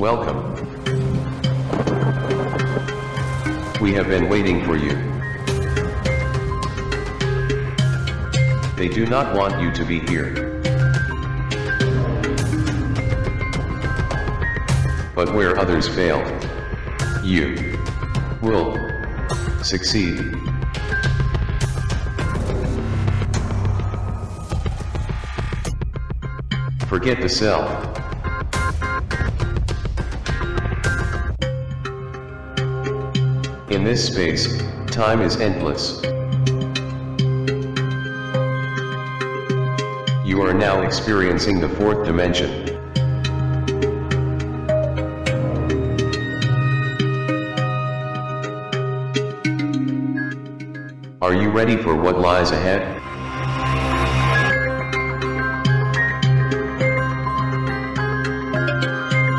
Welcome. We have been waiting for you. They do not want you to be here. But where others failed, you will succeed. Forget the cell. In this space, time is endless. You are now experiencing the fourth dimension. Are you ready for what lies ahead?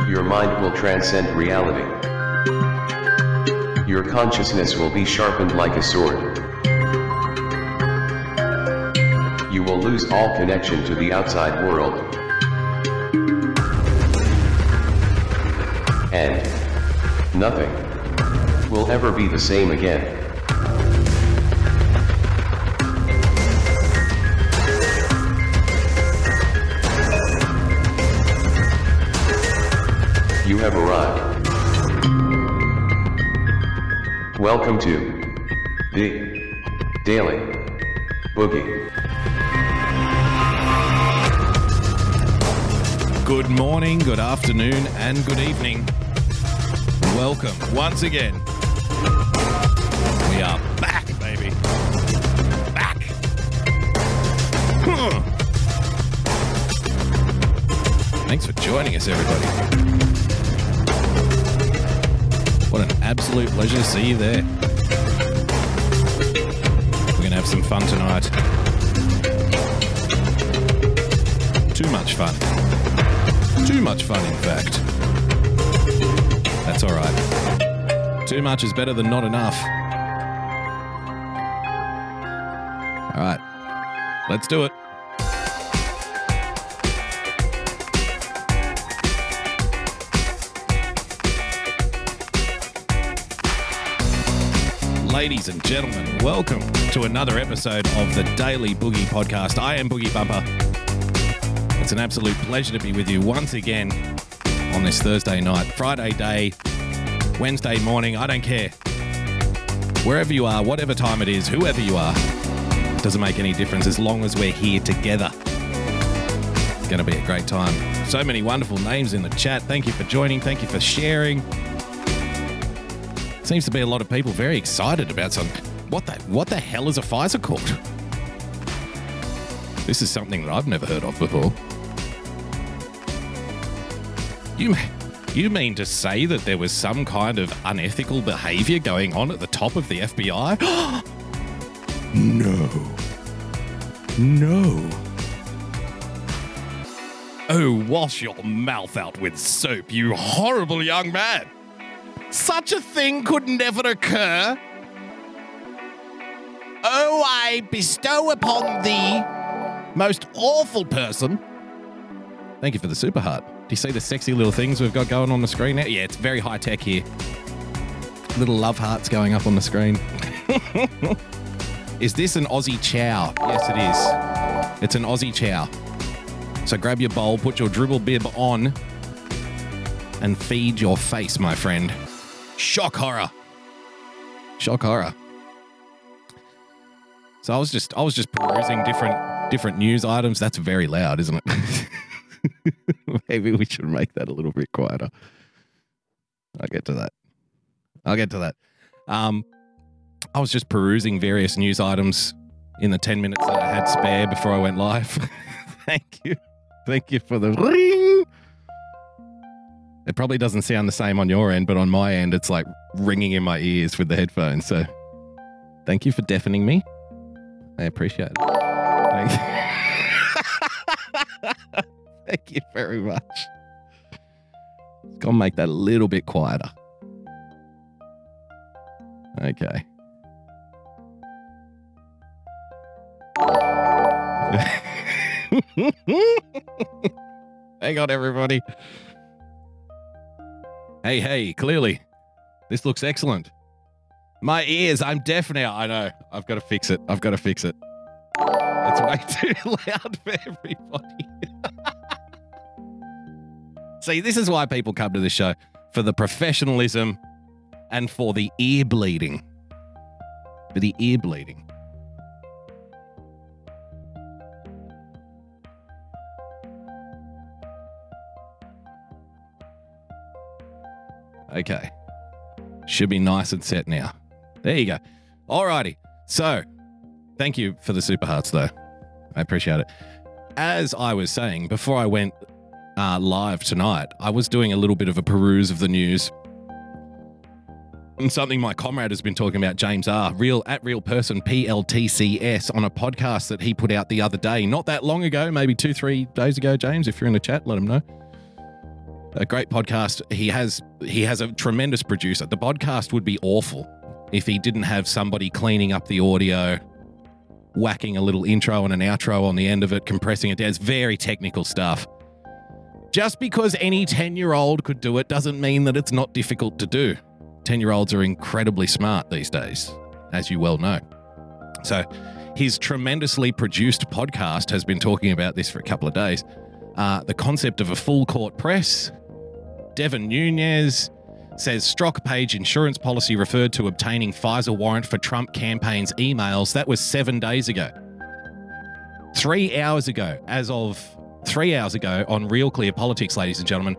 Your mind will transcend reality. Your consciousness will be sharpened like a sword. You will lose all connection to the outside world. And nothing will ever be the same again. Welcome to the Daily Boogie. Good morning, good afternoon, and good evening. Welcome once again. We are back, baby. Back. Huh. Thanks for joining us, everybody. Absolute pleasure to see you there. We're going to have some fun tonight. Too much fun. Too much fun, in fact. That's all right. Too much is better than not enough. All right, let's do it. Gentlemen, welcome to another episode of the Daily Boogie Podcast. I am Boogie Bumper. It's an absolute pleasure to be with you once again on this Thursday night, Friday day, Wednesday morning. I don't care. Wherever you are, whatever time it is, whoever you are, doesn't make any difference as long as we're here together. It's going to be a great time. So many wonderful names in the chat. Thank you for joining. Thank you for sharing. Seems to be a lot of people very excited about some. What the what the hell is a FISA court? This is something that I've never heard of before. You, you mean to say that there was some kind of unethical behavior going on at the top of the FBI? no. No. Oh, wash your mouth out with soap, you horrible young man. Such a thing could never occur. Oh, I bestow upon thee, most awful person. Thank you for the super heart. Do you see the sexy little things we've got going on the screen now? Yeah, it's very high tech here. Little love hearts going up on the screen. is this an Aussie chow? Yes, it is. It's an Aussie chow. So grab your bowl, put your dribble bib on, and feed your face, my friend. Shock horror. Shock horror. So I was just I was just perusing different different news items. That's very loud, isn't it? Maybe we should make that a little bit quieter. I'll get to that. I'll get to that. Um, I was just perusing various news items in the 10 minutes that I had spare before I went live. Thank you. Thank you for the ring. It probably doesn't sound the same on your end, but on my end, it's like ringing in my ears with the headphones. So thank you for deafening me. I appreciate it. Thank you, thank you very much. Let's go make that a little bit quieter. Okay. Hang on, everybody. Hey, hey, clearly, this looks excellent. My ears, I'm deaf now. I know. I've got to fix it. I've got to fix it. It's way too loud for everybody. See, this is why people come to this show for the professionalism and for the ear bleeding. For the ear bleeding. Okay. Should be nice and set now. There you go. Alrighty. So, thank you for the super hearts, though. I appreciate it. As I was saying before I went uh, live tonight, I was doing a little bit of a peruse of the news. And something my comrade has been talking about, James R. Real at real person PLTCS on a podcast that he put out the other day, not that long ago, maybe two, three days ago. James, if you're in the chat, let him know a great podcast. He has he has a tremendous producer. The podcast would be awful if he didn't have somebody cleaning up the audio, whacking a little intro and an outro on the end of it, compressing it down. It's very technical stuff. Just because any 10 year old could do it doesn't mean that it's not difficult to do. 10 year olds are incredibly smart these days, as you well know. So, his tremendously produced podcast has been talking about this for a couple of days. Uh, the concept of a full court press, Devin Nunes says Strzok Page insurance policy referred to obtaining FISA warrant for Trump campaign's emails. That was seven days ago. Three hours ago, as of three hours ago on Real Clear Politics, ladies and gentlemen,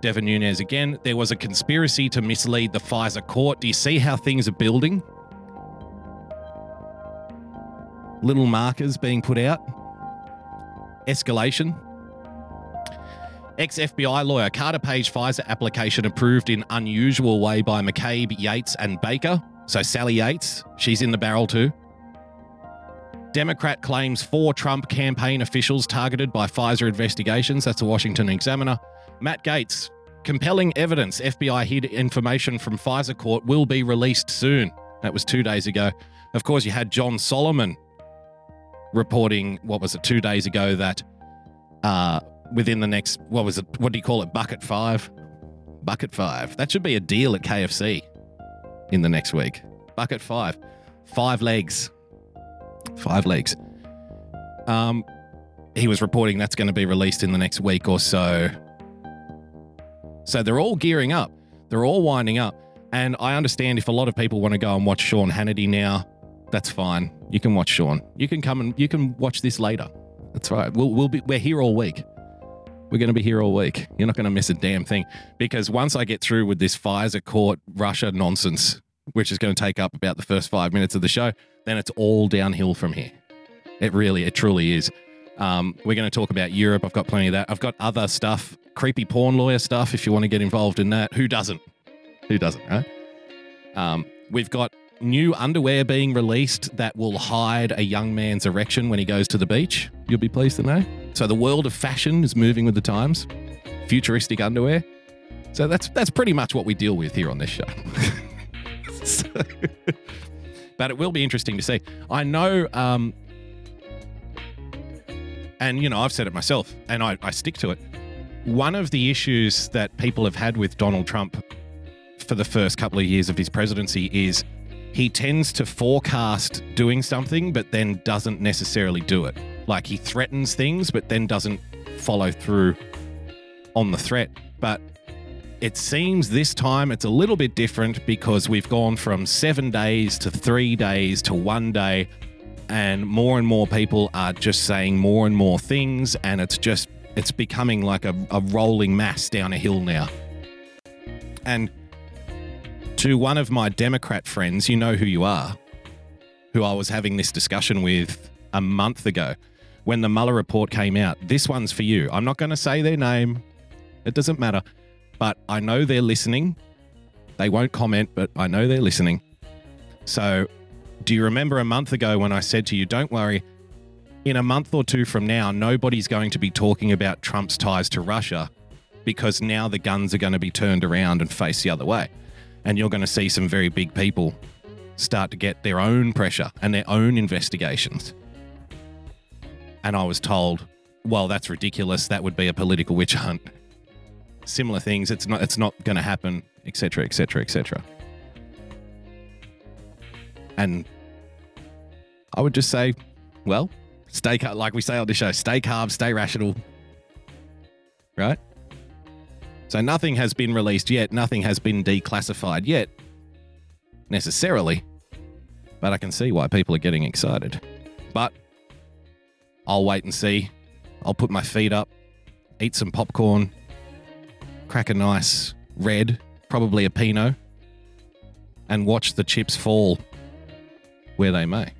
Devin Nunes again, there was a conspiracy to mislead the FISA court. Do you see how things are building? Little markers being put out. Escalation. Ex FBI lawyer Carter Page FISA application approved in unusual way by McCabe, Yates, and Baker. So Sally Yates, she's in the barrel too. Democrat claims four Trump campaign officials targeted by FISA investigations. That's a Washington Examiner. Matt Gaetz, compelling evidence FBI hid information from FISA court will be released soon. That was two days ago. Of course, you had John Solomon reporting, what was it, two days ago, that uh, within the next what was it what do you call it? Bucket five? Bucket five. That should be a deal at kfc in the next week. Bucket five. Five legs. Five legs. Um he was reporting that's going to be released in the next week or so. So they're all gearing up. They're all winding up. And i understand if a lot of people want to go and watch sean hannity now that's fine. You can watch sean. You can come and you can watch this later. That's right. We'll, we'll be we're here all week we're going to be here all week. You're not going to miss a damn thing because once I get through with this FISA court Russia nonsense, which is going to take up about the first five minutes of the show, then it's all downhill from here. It really, it truly is. Um, we're going to talk about Europe. I've got plenty of that. I've got other stuff, creepy porn lawyer stuff. If you want to get involved in that, who doesn't? Who doesn't? Right? Um, we've got new underwear being released that will hide a young man's erection when he goes to the beach. You'll be pleased to know. So the world of fashion is moving with the times. Futuristic underwear. So that's that's pretty much what we deal with here on this show. so, but it will be interesting to see. I know, um, and you know, I've said it myself, and I, I stick to it. One of the issues that people have had with Donald Trump for the first couple of years of his presidency is he tends to forecast doing something, but then doesn't necessarily do it. Like he threatens things, but then doesn't follow through on the threat. But it seems this time it's a little bit different because we've gone from seven days to three days to one day, and more and more people are just saying more and more things, and it's just it's becoming like a, a rolling mass down a hill now. And to one of my Democrat friends, you know who you are, who I was having this discussion with a month ago when the Mueller report came out. This one's for you. I'm not going to say their name, it doesn't matter, but I know they're listening. They won't comment, but I know they're listening. So, do you remember a month ago when I said to you, don't worry, in a month or two from now, nobody's going to be talking about Trump's ties to Russia because now the guns are going to be turned around and face the other way and you're going to see some very big people start to get their own pressure and their own investigations. And I was told, well, that's ridiculous. That would be a political witch hunt. similar things. It's not. It's not going to happen, etc., etc., etc. And I would just say, well, stay like we say on the show, stay calm, stay rational, right? So nothing has been released yet. Nothing has been declassified yet, necessarily. But I can see why people are getting excited. But I'll wait and see. I'll put my feet up, eat some popcorn, crack a nice red, probably a Pinot, and watch the chips fall where they may.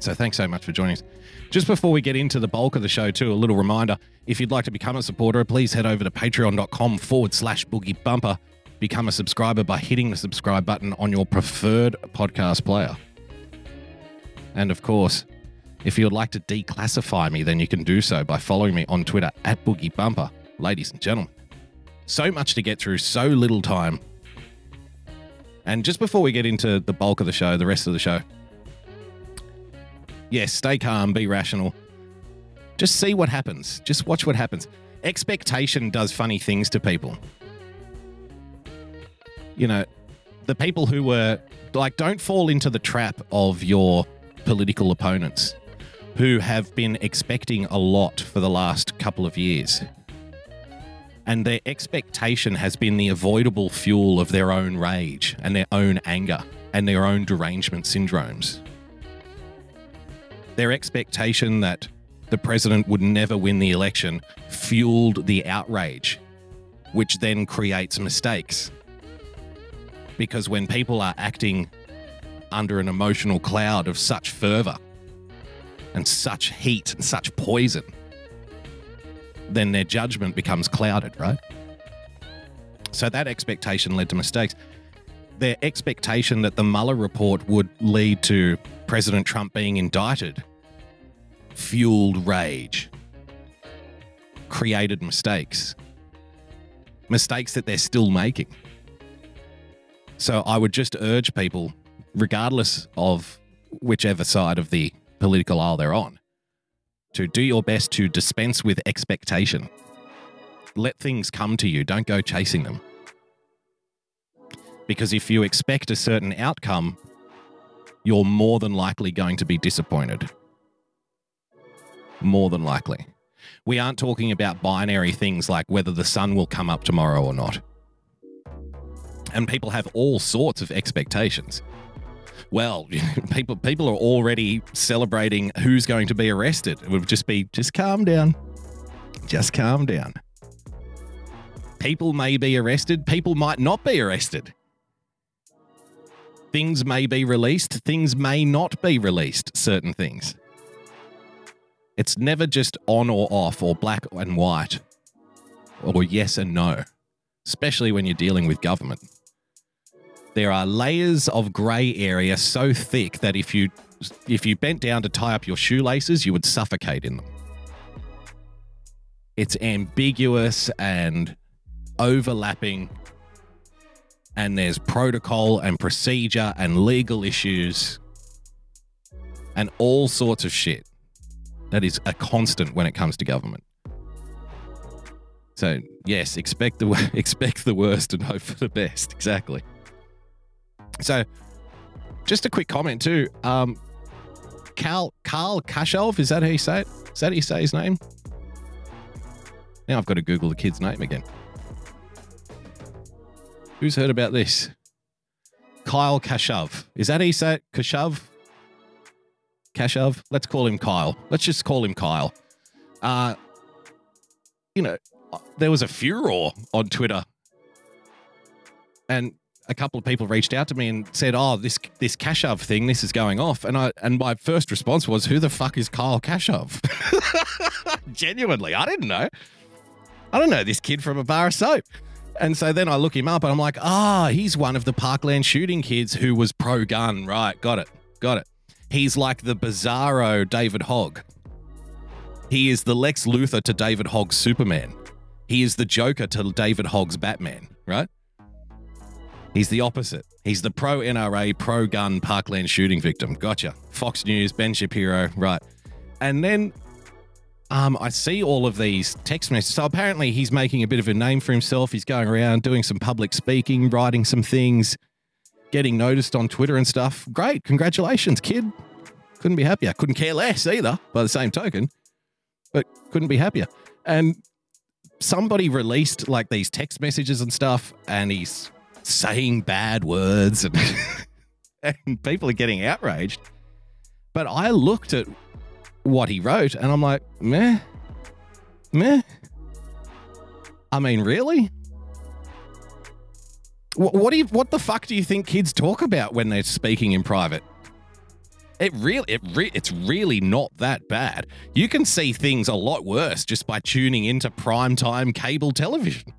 So thanks so much for joining us. Just before we get into the bulk of the show, too, a little reminder if you'd like to become a supporter, please head over to patreon.com forward slash boogie bumper. Become a subscriber by hitting the subscribe button on your preferred podcast player. And of course, if you'd like to declassify me, then you can do so by following me on Twitter at Boogie Bumper. Ladies and gentlemen, so much to get through, so little time. And just before we get into the bulk of the show, the rest of the show, yes, stay calm, be rational. Just see what happens. Just watch what happens. Expectation does funny things to people. You know, the people who were like, don't fall into the trap of your political opponents who have been expecting a lot for the last couple of years. And their expectation has been the avoidable fuel of their own rage and their own anger and their own derangement syndromes. Their expectation that the president would never win the election fueled the outrage, which then creates mistakes. Because when people are acting under an emotional cloud of such fervor and such heat and such poison, then their judgment becomes clouded, right? So that expectation led to mistakes. Their expectation that the Mueller report would lead to President Trump being indicted fueled rage, created mistakes, mistakes that they're still making. So I would just urge people, regardless of whichever side of the political aisle they're on, to do your best to dispense with expectation. Let things come to you, don't go chasing them. Because if you expect a certain outcome, you're more than likely going to be disappointed. More than likely. We aren't talking about binary things like whether the sun will come up tomorrow or not. And people have all sorts of expectations. Well, people people are already celebrating who's going to be arrested. It would just be just calm down. Just calm down. People may be arrested, people might not be arrested. Things may be released, things may not be released, certain things. It's never just on or off or black and white or yes and no, especially when you're dealing with government. There are layers of grey area so thick that if you if you bent down to tie up your shoelaces, you would suffocate in them. It's ambiguous and overlapping and there's protocol and procedure and legal issues and all sorts of shit that is a constant when it comes to government. So yes, expect the expect the worst and hope for the best. Exactly. So, just a quick comment too. Um, Karl Kashuv, is that how you say it? Is that how you say his name? Now I've got to Google the kid's name again. Who's heard about this? Kyle Kashuv. Is that how you say it? Kashuv? Kashuv? Let's call him Kyle. Let's just call him Kyle. Uh, you know, there was a furor on Twitter, and a couple of people reached out to me and said, "Oh, this this Kashuv thing, this is going off." And I and my first response was, "Who the fuck is Kyle Kashuv?" Genuinely, I didn't know. I don't know this kid from a bar of soap. And so then I look him up and I'm like, ah, he's one of the Parkland shooting kids who was pro gun. Right, got it, got it. He's like the bizarro David Hogg. He is the Lex Luthor to David Hogg's Superman. He is the Joker to David Hogg's Batman, right? He's the opposite. He's the pro NRA, pro gun Parkland shooting victim. Gotcha. Fox News, Ben Shapiro, right. And then um, I see all of these text messages. So apparently, he's making a bit of a name for himself. He's going around doing some public speaking, writing some things, getting noticed on Twitter and stuff. Great. Congratulations, kid. Couldn't be happier. Couldn't care less either, by the same token, but couldn't be happier. And somebody released like these text messages and stuff, and he's saying bad words, and, and people are getting outraged. But I looked at what he wrote, and I'm like, meh, meh. I mean, really? What, what do you? What the fuck do you think kids talk about when they're speaking in private? It really, it re- it's really not that bad. You can see things a lot worse just by tuning into primetime cable television.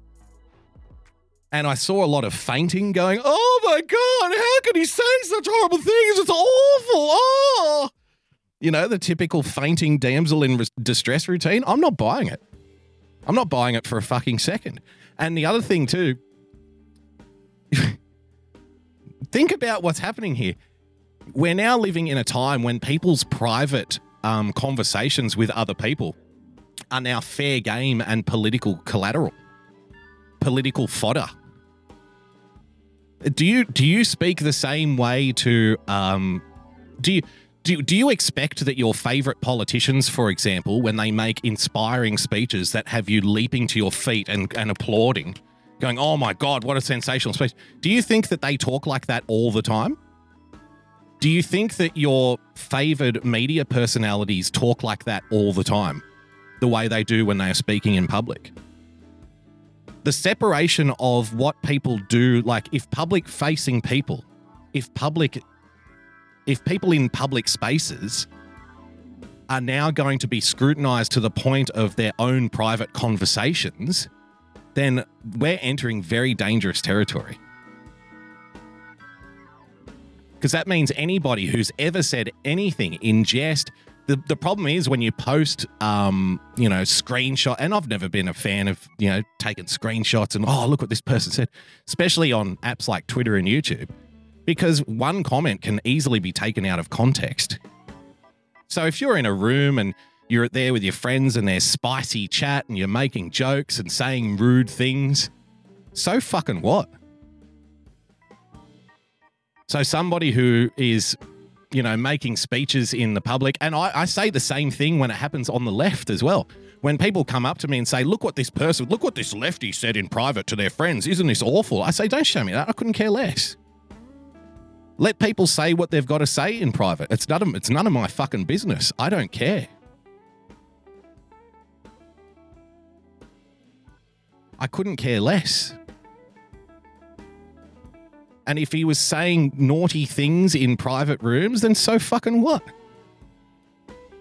And I saw a lot of fainting going, oh my God, how can he say such horrible things? It's awful. Oh, you know, the typical fainting damsel in distress routine. I'm not buying it. I'm not buying it for a fucking second. And the other thing, too, think about what's happening here. We're now living in a time when people's private um, conversations with other people are now fair game and political collateral, political fodder. Do you do you speak the same way to um, do you do, do you expect that your favorite politicians, for example, when they make inspiring speeches that have you leaping to your feet and, and applauding, going, oh my God, what a sensational speech, do you think that they talk like that all the time? Do you think that your favored media personalities talk like that all the time, the way they do when they are speaking in public? The separation of what people do, like if public facing people, if public if people in public spaces are now going to be scrutinized to the point of their own private conversations, then we're entering very dangerous territory. Because that means anybody who's ever said anything in jest, the, the problem is when you post, um, you know, screenshot, and I've never been a fan of, you know, taking screenshots and, oh, look what this person said, especially on apps like Twitter and YouTube because one comment can easily be taken out of context. So if you're in a room and you're there with your friends and there's spicy chat and you're making jokes and saying rude things, so fucking what? So somebody who is, you know, making speeches in the public, and I, I say the same thing when it happens on the left as well. When people come up to me and say, look what this person, look what this lefty said in private to their friends, isn't this awful? I say, don't show me that. I couldn't care less. Let people say what they've got to say in private. It's none of, it's none of my fucking business. I don't care. I couldn't care less. And if he was saying naughty things in private rooms, then so fucking what?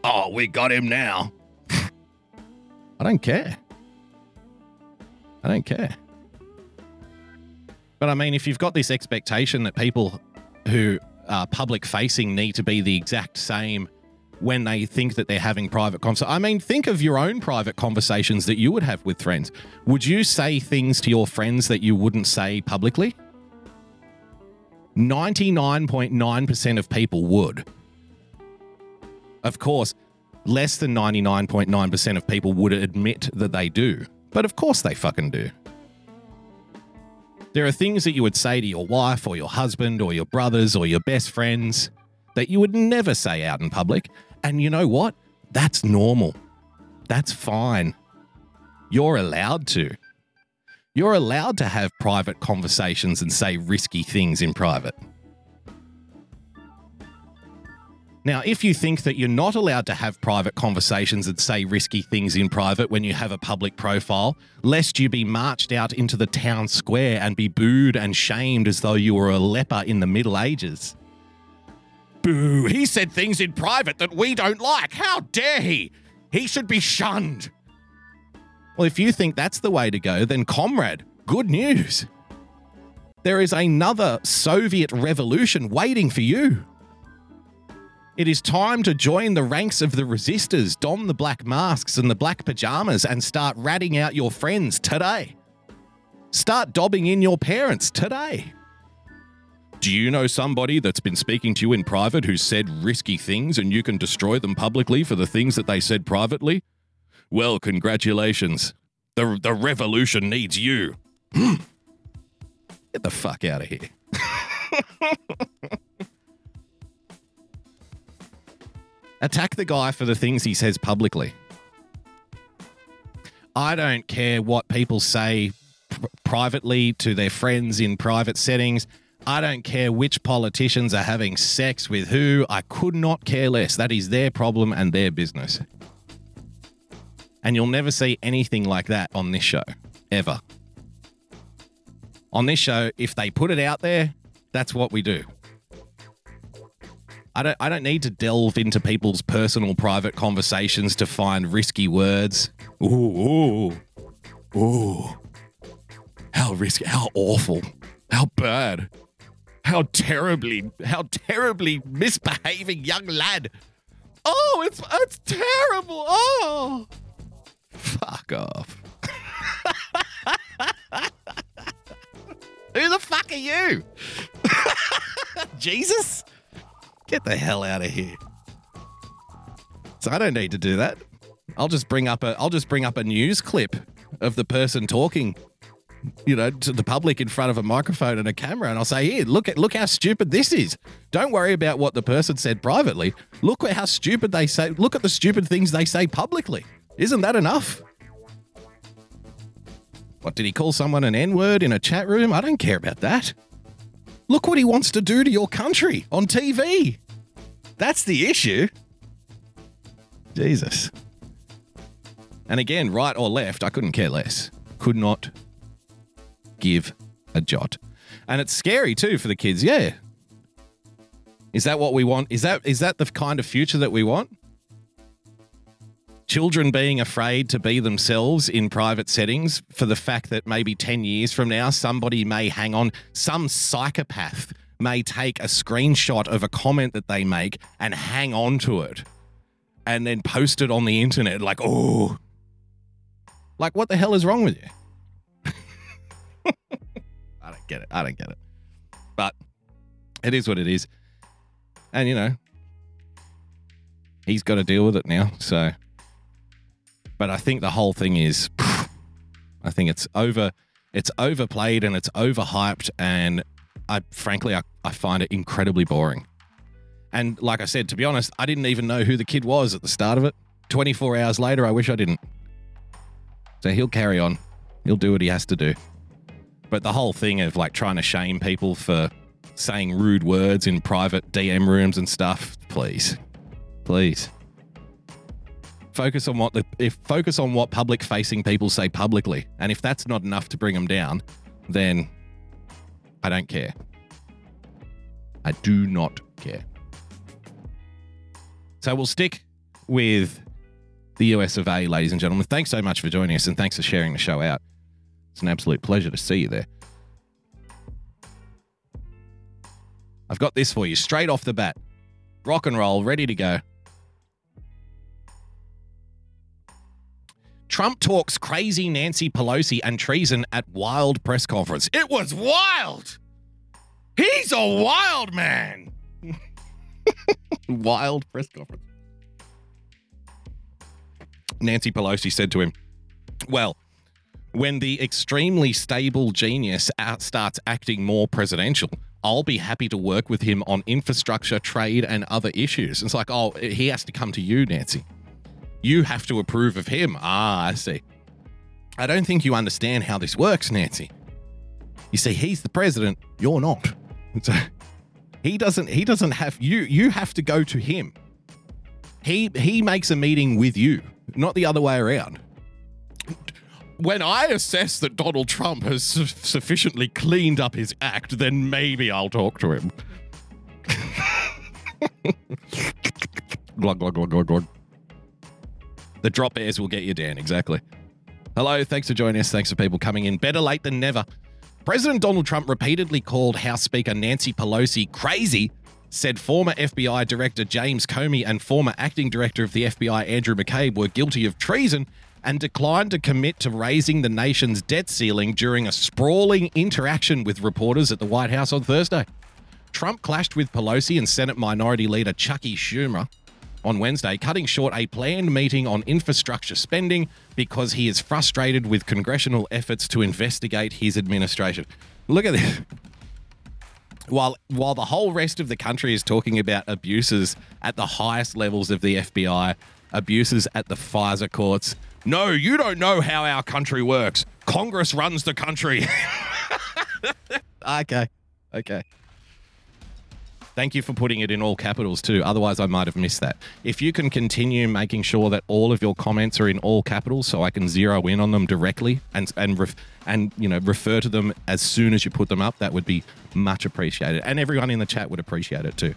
Oh, we got him now. I don't care. I don't care. But I mean, if you've got this expectation that people who are public facing need to be the exact same when they think that they're having private conversations. I mean, think of your own private conversations that you would have with friends. Would you say things to your friends that you wouldn't say publicly? 99.9% of people would. Of course, less than 99.9% of people would admit that they do. But of course they fucking do. There are things that you would say to your wife or your husband or your brothers or your best friends that you would never say out in public. And you know what? That's normal. That's fine. You're allowed to. You're allowed to have private conversations and say risky things in private. Now, if you think that you're not allowed to have private conversations and say risky things in private when you have a public profile, lest you be marched out into the town square and be booed and shamed as though you were a leper in the Middle Ages. Boo, he said things in private that we don't like. How dare he? He should be shunned. Well, if you think that's the way to go, then comrade, good news. There is another Soviet revolution waiting for you. It is time to join the ranks of the resistors, don the black masks and the black pajamas, and start ratting out your friends today. Start dobbing in your parents today. Do you know somebody that's been speaking to you in private who said risky things and you can destroy them publicly for the things that they said privately? Well, congratulations. The the revolution needs you. Get the fuck out of here. Attack the guy for the things he says publicly. I don't care what people say pr- privately to their friends in private settings. I don't care which politicians are having sex with who. I could not care less. That is their problem and their business. And you'll never see anything like that on this show, ever. On this show, if they put it out there, that's what we do. I don't I don't need to delve into people's personal private conversations to find risky words. Ooh, ooh, ooh. How risky, how awful, how bad, how terribly, how terribly misbehaving young lad. Oh, it's it's terrible. Oh. Fuck off. Who the fuck are you? Jesus? Get the hell out of here. So I don't need to do that. I'll just bring up a I'll just bring up a news clip of the person talking, you know, to the public in front of a microphone and a camera, and I'll say, "Here, look at look how stupid this is." Don't worry about what the person said privately. Look at how stupid they say. Look at the stupid things they say publicly. Isn't that enough? What did he call someone an N word in a chat room? I don't care about that. Look what he wants to do to your country on TV. That's the issue. Jesus. And again, right or left, I couldn't care less. Could not give a jot. And it's scary too for the kids. Yeah. Is that what we want? Is that is that the kind of future that we want? Children being afraid to be themselves in private settings for the fact that maybe 10 years from now, somebody may hang on, some psychopath may take a screenshot of a comment that they make and hang on to it and then post it on the internet like, oh, like what the hell is wrong with you? I don't get it. I don't get it. But it is what it is. And, you know, he's got to deal with it now. So but I think the whole thing is, I think it's over, it's overplayed and it's overhyped, and I frankly I, I find it incredibly boring. And like I said, to be honest, I didn't even know who the kid was at the start of it. 24 hours later, I wish I didn't. So he'll carry on. He'll do what he has to do. But the whole thing of like trying to shame people for saying rude words in private DM rooms and stuff, please. Please focus on what the if focus on what public facing people say publicly. And if that's not enough to bring them down then i don't care. I do not care. So we'll stick with the us of a ladies and gentlemen. Thanks so much for joining us and thanks for sharing the show out. It's an absolute pleasure to see you there. I've got this for you straight off the bat. Rock and roll ready to go Trump talks crazy Nancy Pelosi and treason at wild press conference. It was wild. He's a wild man. wild press conference. Nancy Pelosi said to him, Well, when the extremely stable genius starts acting more presidential, I'll be happy to work with him on infrastructure, trade, and other issues. It's like, oh, he has to come to you, Nancy. You have to approve of him. Ah, I see. I don't think you understand how this works, Nancy. You see, he's the president, you're not. So he doesn't he doesn't have you you have to go to him. He he makes a meeting with you, not the other way around. When I assess that Donald Trump has su- sufficiently cleaned up his act, then maybe I'll talk to him. glug glug glug glug glug. The drop bears will get you down, exactly. Hello, thanks for joining us. Thanks for people coming in. Better late than never. President Donald Trump repeatedly called House Speaker Nancy Pelosi crazy, said former FBI Director James Comey and former acting director of the FBI Andrew McCabe were guilty of treason and declined to commit to raising the nation's debt ceiling during a sprawling interaction with reporters at the White House on Thursday. Trump clashed with Pelosi and Senate Minority Leader Chuckie Schumer on Wednesday, cutting short a planned meeting on infrastructure spending because he is frustrated with congressional efforts to investigate his administration. Look at this. While while the whole rest of the country is talking about abuses at the highest levels of the FBI, abuses at the FISA courts. No, you don't know how our country works. Congress runs the country. okay. Okay. Thank you for putting it in all capitals too. Otherwise, I might have missed that. If you can continue making sure that all of your comments are in all capitals, so I can zero in on them directly and and ref, and you know refer to them as soon as you put them up, that would be much appreciated. And everyone in the chat would appreciate it too.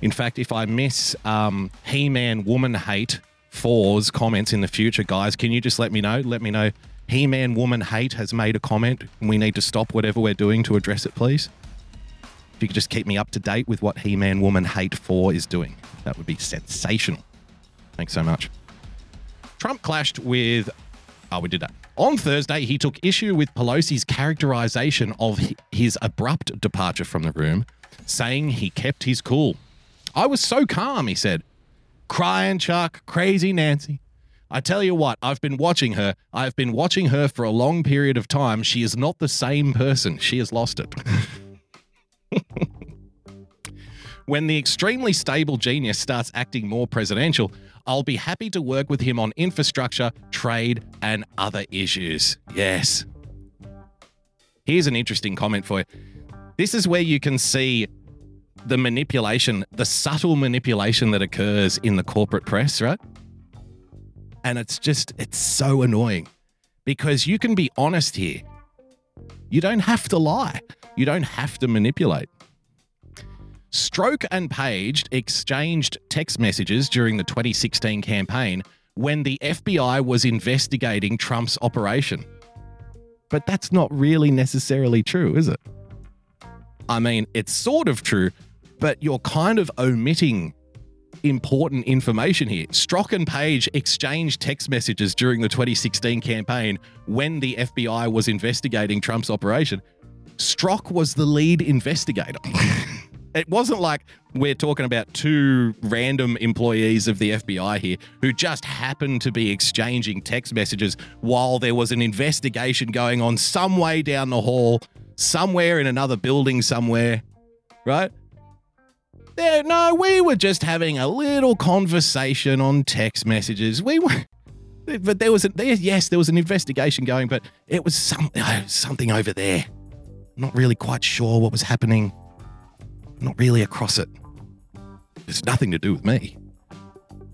In fact, if I miss um, He-Man Woman Hate Four's comments in the future, guys, can you just let me know? Let me know. He-Man Woman Hate has made a comment. We need to stop whatever we're doing to address it, please. If you could just keep me up to date with what He Man Woman Hate 4 is doing, that would be sensational. Thanks so much. Trump clashed with. Oh, we did that. On Thursday, he took issue with Pelosi's characterization of his abrupt departure from the room, saying he kept his cool. I was so calm, he said. Crying Chuck, crazy Nancy. I tell you what, I've been watching her. I've been watching her for a long period of time. She is not the same person. She has lost it. when the extremely stable genius starts acting more presidential, I'll be happy to work with him on infrastructure, trade, and other issues. Yes. Here's an interesting comment for you. This is where you can see the manipulation, the subtle manipulation that occurs in the corporate press, right? And it's just, it's so annoying because you can be honest here. You don't have to lie. You don't have to manipulate. Strzok and Page exchanged text messages during the 2016 campaign when the FBI was investigating Trump's operation. But that's not really necessarily true, is it? I mean, it's sort of true, but you're kind of omitting important information here. Strzok and Page exchanged text messages during the 2016 campaign when the FBI was investigating Trump's operation. Strzok was the lead investigator. it wasn't like we're talking about two random employees of the FBI here who just happened to be exchanging text messages while there was an investigation going on some way down the hall, somewhere in another building somewhere, right? There, no, we were just having a little conversation on text messages. We were, but there was a, there, yes, there was an investigation going, but it was some, uh, something over there not really quite sure what was happening. Not really across it. It's nothing to do with me.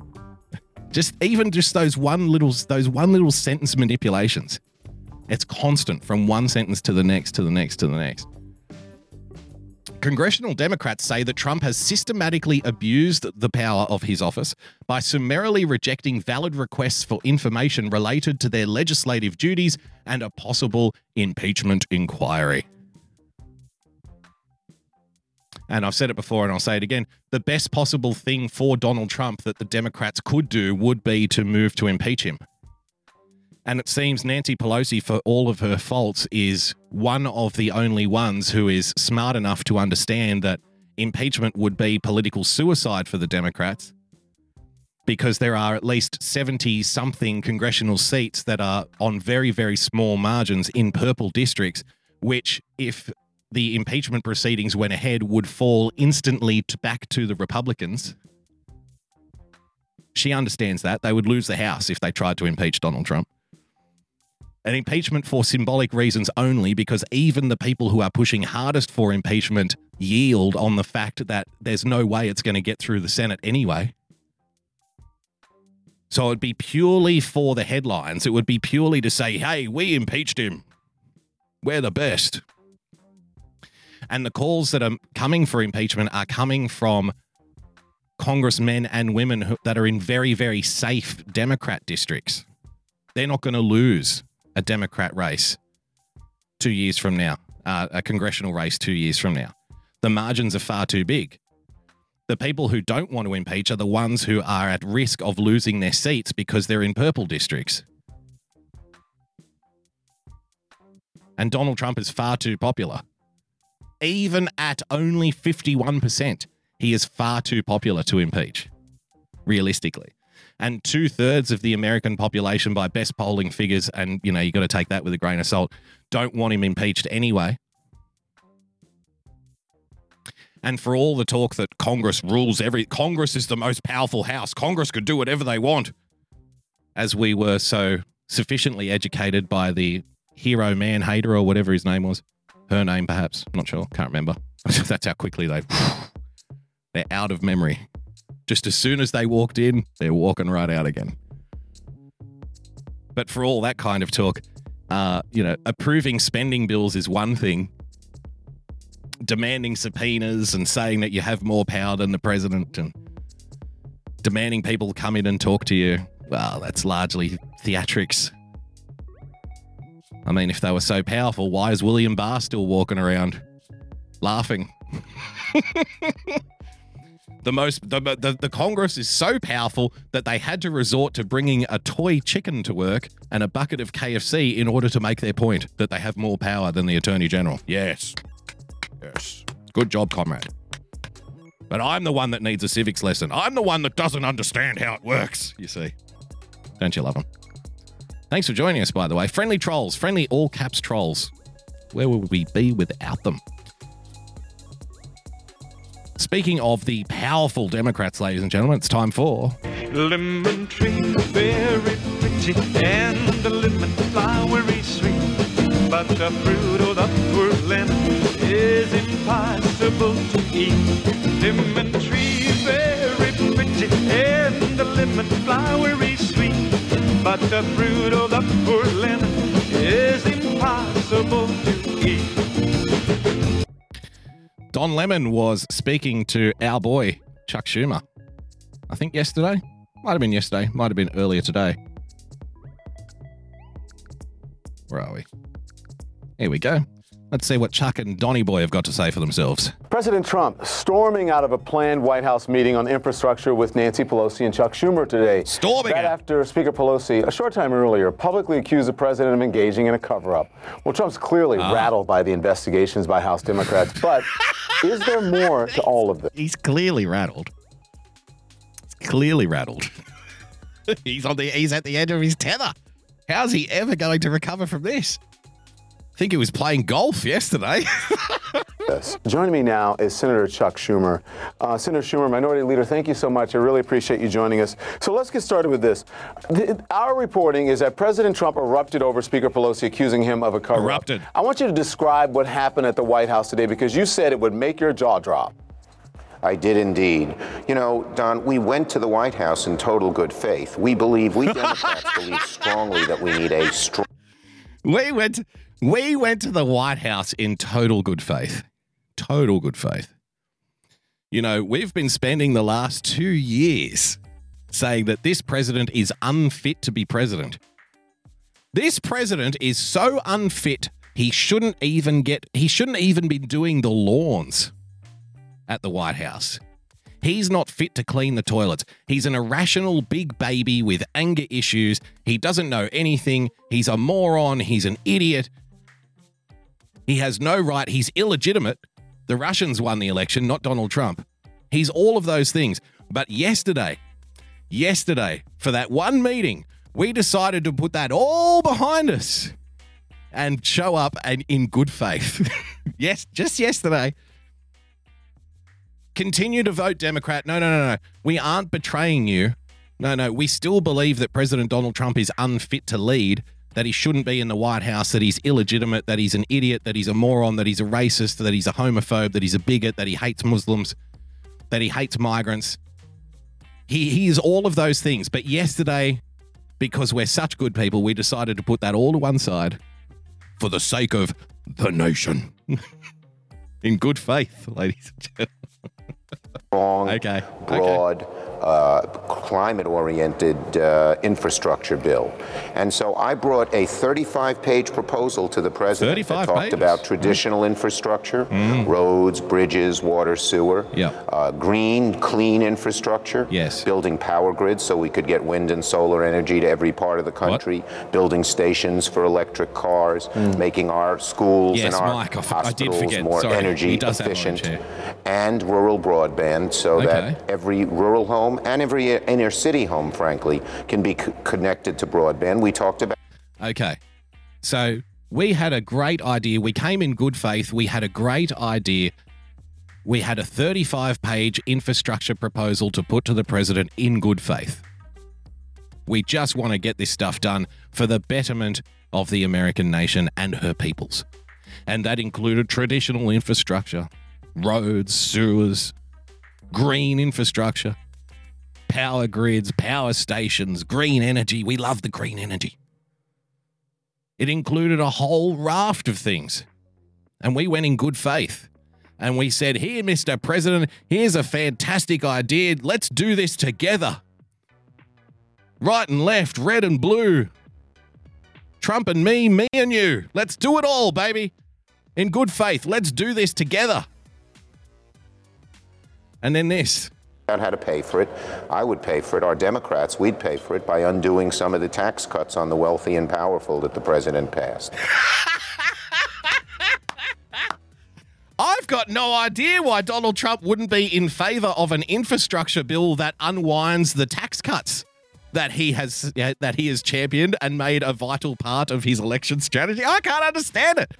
Just even just those one little those one little sentence manipulations. It's constant from one sentence to the next to the next to the next. Congressional Democrats say that Trump has systematically abused the power of his office by summarily rejecting valid requests for information related to their legislative duties and a possible impeachment inquiry and I've said it before and I'll say it again the best possible thing for Donald Trump that the Democrats could do would be to move to impeach him. And it seems Nancy Pelosi, for all of her faults, is one of the only ones who is smart enough to understand that impeachment would be political suicide for the Democrats because there are at least 70 something congressional seats that are on very, very small margins in purple districts, which, if the impeachment proceedings went ahead would fall instantly to back to the Republicans. She understands that. They would lose the House if they tried to impeach Donald Trump. An impeachment for symbolic reasons only, because even the people who are pushing hardest for impeachment yield on the fact that there's no way it's going to get through the Senate anyway. So it'd be purely for the headlines. It would be purely to say, hey, we impeached him. We're the best. And the calls that are coming for impeachment are coming from congressmen and women who, that are in very, very safe Democrat districts. They're not going to lose a Democrat race two years from now, uh, a congressional race two years from now. The margins are far too big. The people who don't want to impeach are the ones who are at risk of losing their seats because they're in purple districts. And Donald Trump is far too popular even at only 51%, he is far too popular to impeach. realistically. And two thirds of the American population, by best polling figures, and you know, you've got to take that with a grain of salt, don't want him impeached anyway. And for all the talk that Congress rules every Congress is the most powerful house. Congress could do whatever they want. As we were so sufficiently educated by the hero man hater or whatever his name was. Her name perhaps. I'm not sure. Can't remember. That's how quickly they they're out of memory. Just as soon as they walked in, they're walking right out again. But for all that kind of talk, uh, you know, approving spending bills is one thing, demanding subpoenas and saying that you have more power than the president and demanding people come in and talk to you. Well, that's largely theatrics. I mean, if they were so powerful, why is William Barr still walking around laughing? the most the, the, the Congress is so powerful that they had to resort to bringing a toy chicken to work and a bucket of KFC in order to make their point that they have more power than the Attorney General. Yes. Yes. Good job, comrade. But I'm the one that needs a civics lesson. I'm the one that doesn't understand how it works, you see. Don't you love them? Thanks for joining us, by the way. Friendly trolls, friendly all caps trolls. Where would we be without them? Speaking of the powerful Democrats, ladies and gentlemen, it's time for. Lemon tree, very pretty, and the lemon flowery sweet. But the fruit of the poor lemon is impossible to eat. Lemon tree, very pretty, and the lemon flowery sweet. But the fruit of the poor lemon is impossible to eat. Don Lemon was speaking to our boy, Chuck Schumer. I think yesterday. Might have been yesterday. Might have been earlier today. Where are we? Here we go. Let's see what Chuck and Donny Boy have got to say for themselves. President Trump storming out of a planned White House meeting on infrastructure with Nancy Pelosi and Chuck Schumer today. Storming That out. after Speaker Pelosi, a short time earlier, publicly accused the president of engaging in a cover up. Well, Trump's clearly Ah. rattled by the investigations by House Democrats, but is there more to all of this? He's clearly rattled. He's clearly rattled. he's on the he's at the end of his tether. How's he ever going to recover from this? I think he was playing golf yesterday. this. Joining me now is Senator Chuck Schumer. Uh, Senator Schumer, Minority Leader, thank you so much. I really appreciate you joining us. So let's get started with this. The- our reporting is that President Trump erupted over Speaker Pelosi, accusing him of a cover Erupted. I want you to describe what happened at the White House today because you said it would make your jaw drop. I did indeed. You know, Don, we went to the White House in total good faith. We believe, we Democrats believe strongly that we need a strong. we went we went to the White House in total good faith. Total good faith. You know, we've been spending the last 2 years saying that this president is unfit to be president. This president is so unfit, he shouldn't even get he shouldn't even be doing the lawns at the White House. He's not fit to clean the toilets. He's an irrational big baby with anger issues. He doesn't know anything. He's a moron. He's an idiot. He has no right. He's illegitimate. The Russians won the election, not Donald Trump. He's all of those things. But yesterday, yesterday, for that one meeting, we decided to put that all behind us and show up and in good faith. yes, just yesterday continue to vote Democrat. No, no, no, no. We aren't betraying you. No, no. We still believe that President Donald Trump is unfit to lead, that he shouldn't be in the White House, that he's illegitimate, that he's an idiot, that he's a moron, that he's a racist, that he's a homophobe, that he's a bigot, that he hates Muslims, that he hates migrants. He, he is all of those things. But yesterday, because we're such good people, we decided to put that all to one side for the sake of the nation. in good faith, ladies and gentlemen. strong, Okay, okay. Uh, climate-oriented uh, infrastructure bill. And so I brought a 35-page proposal to the president 35 that talked pages? Mm. about traditional infrastructure, roads, bridges, water, sewer, Yeah. uh, green, clean infrastructure, Yes. building power grids so we could get wind and solar energy to every part of the country, building stations for electric cars, making our schools Yes, and our Mike, I f- I did hospitals more Sorry, energy he does have orange efficient. and rural broadband so Okay. that every rural home and every inner city home, frankly, can be c- connected to broadband. We talked about Okay. So we had a great idea. We came in good faith. We had a great idea. We had a 35 page infrastructure proposal to put to the president in good faith. We just want to get this stuff done for the betterment of the American nation and her peoples. And that included traditional infrastructure, roads, sewers, green infrastructure, power grids, power stations, green energy. We love the green energy. It included a whole raft of things. And we went in good faith. And we said, Here, Mr. President, here's a fantastic idea. Let's do this together. Right and left, red and blue. Trump and me, me and you. Let's do it all, baby. In good faith. Let's do this together. And then this. Out how to pay for it. I would pay for it. Our Democrats, we'd pay for it by undoing some of the tax cuts on the wealthy and powerful that the president passed. I've got no idea why Donald Trump wouldn't be in favor of an infrastructure bill that unwinds the tax cuts that he has that he has championed and made a vital part of his election strategy. I can't understand it.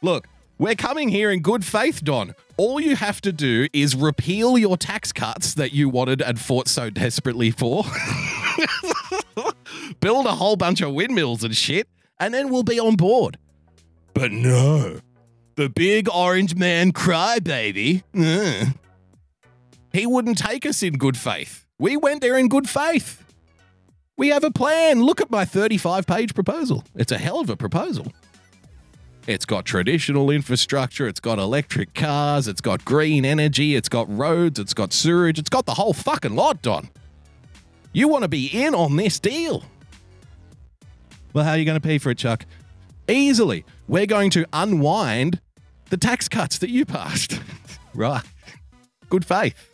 Look, we're coming here in good faith, Don. All you have to do is repeal your tax cuts that you wanted and fought so desperately for. Build a whole bunch of windmills and shit, and then we'll be on board. But no. The big orange man crybaby. Uh, he wouldn't take us in good faith. We went there in good faith. We have a plan. Look at my 35 page proposal. It's a hell of a proposal. It's got traditional infrastructure, it's got electric cars, it's got green energy, it's got roads, it's got sewage, it's got the whole fucking lot, Don. You want to be in on this deal. Well, how are you going to pay for it, Chuck? Easily. We're going to unwind the tax cuts that you passed. right. Good faith.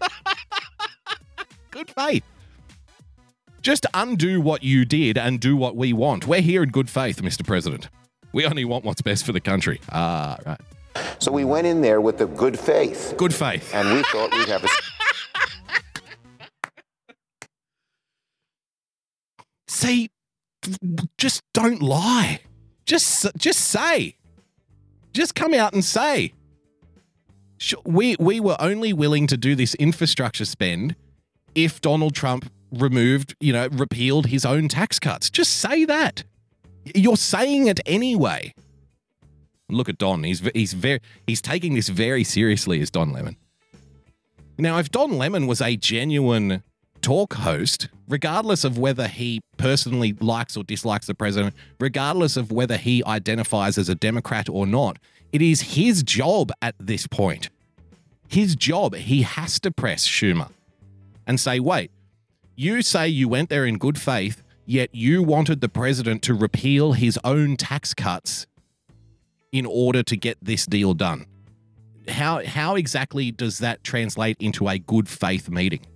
good faith. Just undo what you did and do what we want. We're here in good faith, Mr. President. We only want what's best for the country. Ah, right. So we went in there with the good faith, Good faith. and we thought we'd have a See, just don't lie. Just just say. Just come out and say. We we were only willing to do this infrastructure spend if Donald Trump removed, you know, repealed his own tax cuts. Just say that. You're saying it anyway. Look at Don. He's he's very he's taking this very seriously as Don Lemon. Now, if Don Lemon was a genuine talk host, regardless of whether he personally likes or dislikes the president, regardless of whether he identifies as a Democrat or not, it is his job at this point. His job. He has to press Schumer and say, wait, you say you went there in good faith, yet you wanted the president to repeal his own tax cuts in order to get this deal done. How how exactly does that translate into a good faith meeting?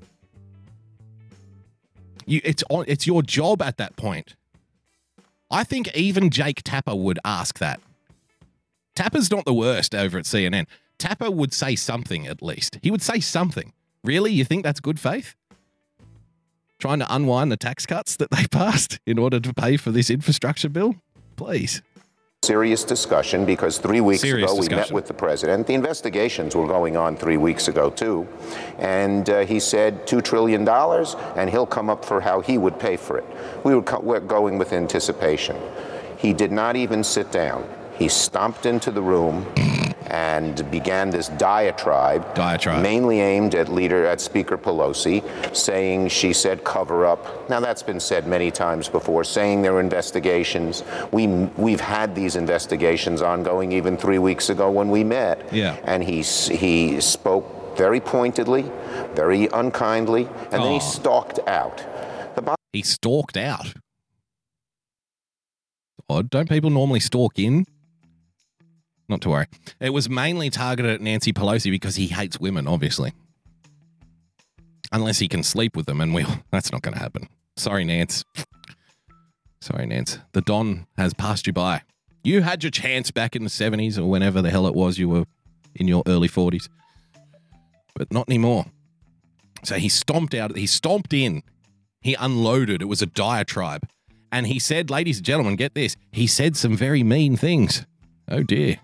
You, it's on, it's your job at that point. I think even Jake Tapper would ask that. Tapper's not the worst over at CNN. Tapper would say something at least. He would say something. Really? You think that's good faith? Trying to unwind the tax cuts that they passed in order to pay for this infrastructure bill? Please. serious discussion because three weeks Serious ago we met with the president. The investigations were going on three weeks ago too, and uh, he said two trillion dollars, and he'll come up for how he would pay for it. We were, co- we're going with anticipation. He did not even sit down. He stomped into the room and began this diatribe, Diatribe. mainly aimed at leader at Speaker Pelosi, saying she said cover up. Now that's been said many times before, saying there are investigations. We we've had these investigations ongoing even three weeks ago when we met. Yeah. And he he spoke very pointedly, very unkindly, and then he oh. stalked out. The He stalked out. Odd. Don't people normally stalk in? Not to worry. It was mainly targeted at Nancy Pelosi because he hates women, obviously. Unless he can sleep with them, and we that's not going to happen. Sorry, Nance. Sorry, Nance. The Don has passed you by. You had your chance back in the 70s or whenever the hell it was you were in your early 40s. But not anymore. So he stomped out, he stomped in, he unloaded. It was a diatribe. And he said, ladies and gentlemen, get this. He said some very mean things. Oh dear.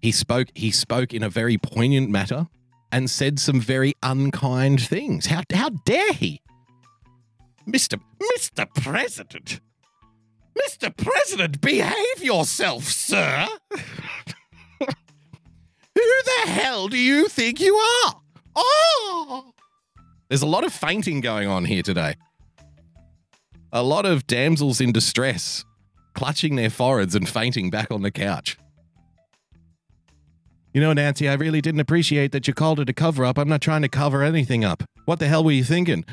He spoke he spoke in a very poignant matter and said some very unkind things. How how dare he? Mr. Mr. President. Mr. President, behave yourself, sir. Who the hell do you think you are? Oh! There's a lot of fainting going on here today. A lot of damsels in distress clutching their foreheads and fainting back on the couch. You know, Nancy, I really didn't appreciate that you called it a cover up. I'm not trying to cover anything up. What the hell were you thinking?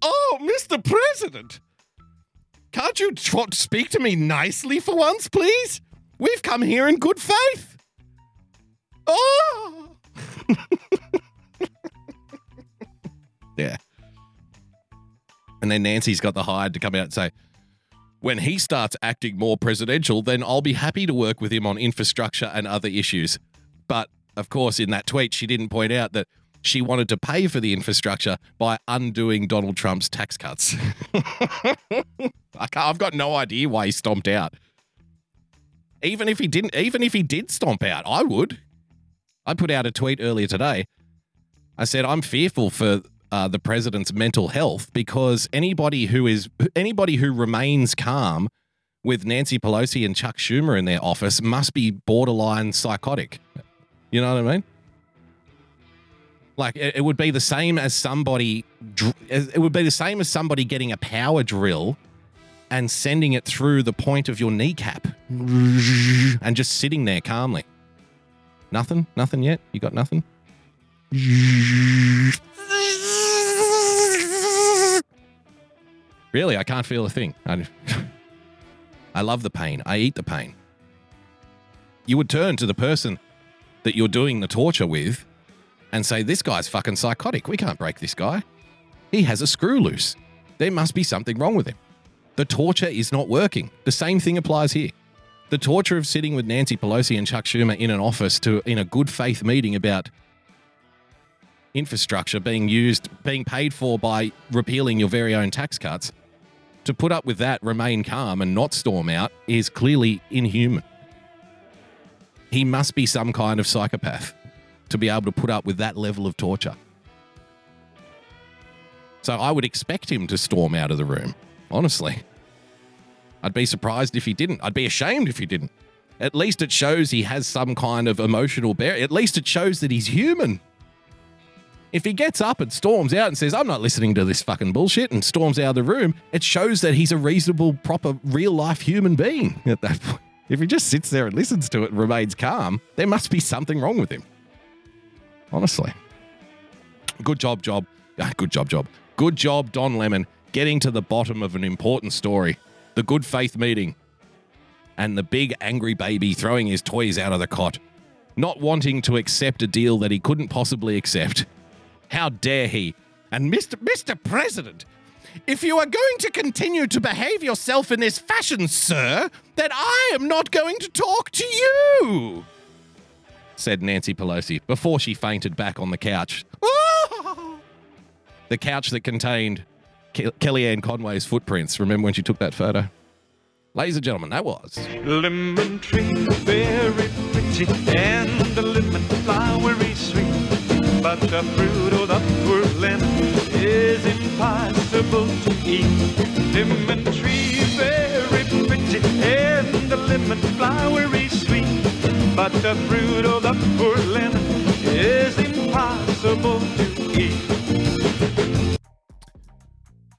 Oh, Mr. President! Can't you tr- speak to me nicely for once, please? We've come here in good faith. Oh! yeah. And then Nancy's got the hide to come out and say, when he starts acting more presidential, then I'll be happy to work with him on infrastructure and other issues. But of course, in that tweet, she didn't point out that she wanted to pay for the infrastructure by undoing Donald Trump's tax cuts. I I've got no idea why he stomped out. Even if he didn't, even if he did stomp out, I would. I put out a tweet earlier today. I said I'm fearful for uh, the president's mental health because anybody who is anybody who remains calm with Nancy Pelosi and Chuck Schumer in their office must be borderline psychotic. You know what I mean? Like it, it would be the same as somebody. It would be the same as somebody getting a power drill and sending it through the point of your kneecap and just sitting there calmly. Nothing. Nothing yet. You got nothing. Really, I can't feel a thing. I, I love the pain. I eat the pain. You would turn to the person that you're doing the torture with and say, This guy's fucking psychotic. We can't break this guy. He has a screw loose. There must be something wrong with him. The torture is not working. The same thing applies here. The torture of sitting with Nancy Pelosi and Chuck Schumer in an office to in a good faith meeting about infrastructure being used, being paid for by repealing your very own tax cuts, to put up with that, remain calm, and not storm out is clearly inhuman. He must be some kind of psychopath to be able to put up with that level of torture. So I would expect him to storm out of the room, honestly. I'd be surprised if he didn't. I'd be ashamed if he didn't. At least it shows he has some kind of emotional bear. At least it shows that he's human. If he gets up and storms out and says, I'm not listening to this fucking bullshit and storms out of the room, it shows that he's a reasonable, proper, real life human being at that point. If he just sits there and listens to it and remains calm, there must be something wrong with him. Honestly. Good job, job. Ah, good job, job. Good job, Don Lemon, getting to the bottom of an important story. The good faith meeting. And the big angry baby throwing his toys out of the cot. Not wanting to accept a deal that he couldn't possibly accept. How dare he? And Mr. Mr. President, if you are going to continue to behave yourself in this fashion, sir, then I am not going to talk to you, said Nancy Pelosi before she fainted back on the couch. The couch that contained Ke- Kellyanne Conway's footprints. Remember when she took that photo? Ladies and gentlemen, that was. Lemon tree, very pretty, and the lemon flowery sweet. But the fruit of the poor lemon is impossible to eat. Lemon tree, very pretty, and the lemon flowery sweet. But the fruit of the poor lemon is impossible to eat.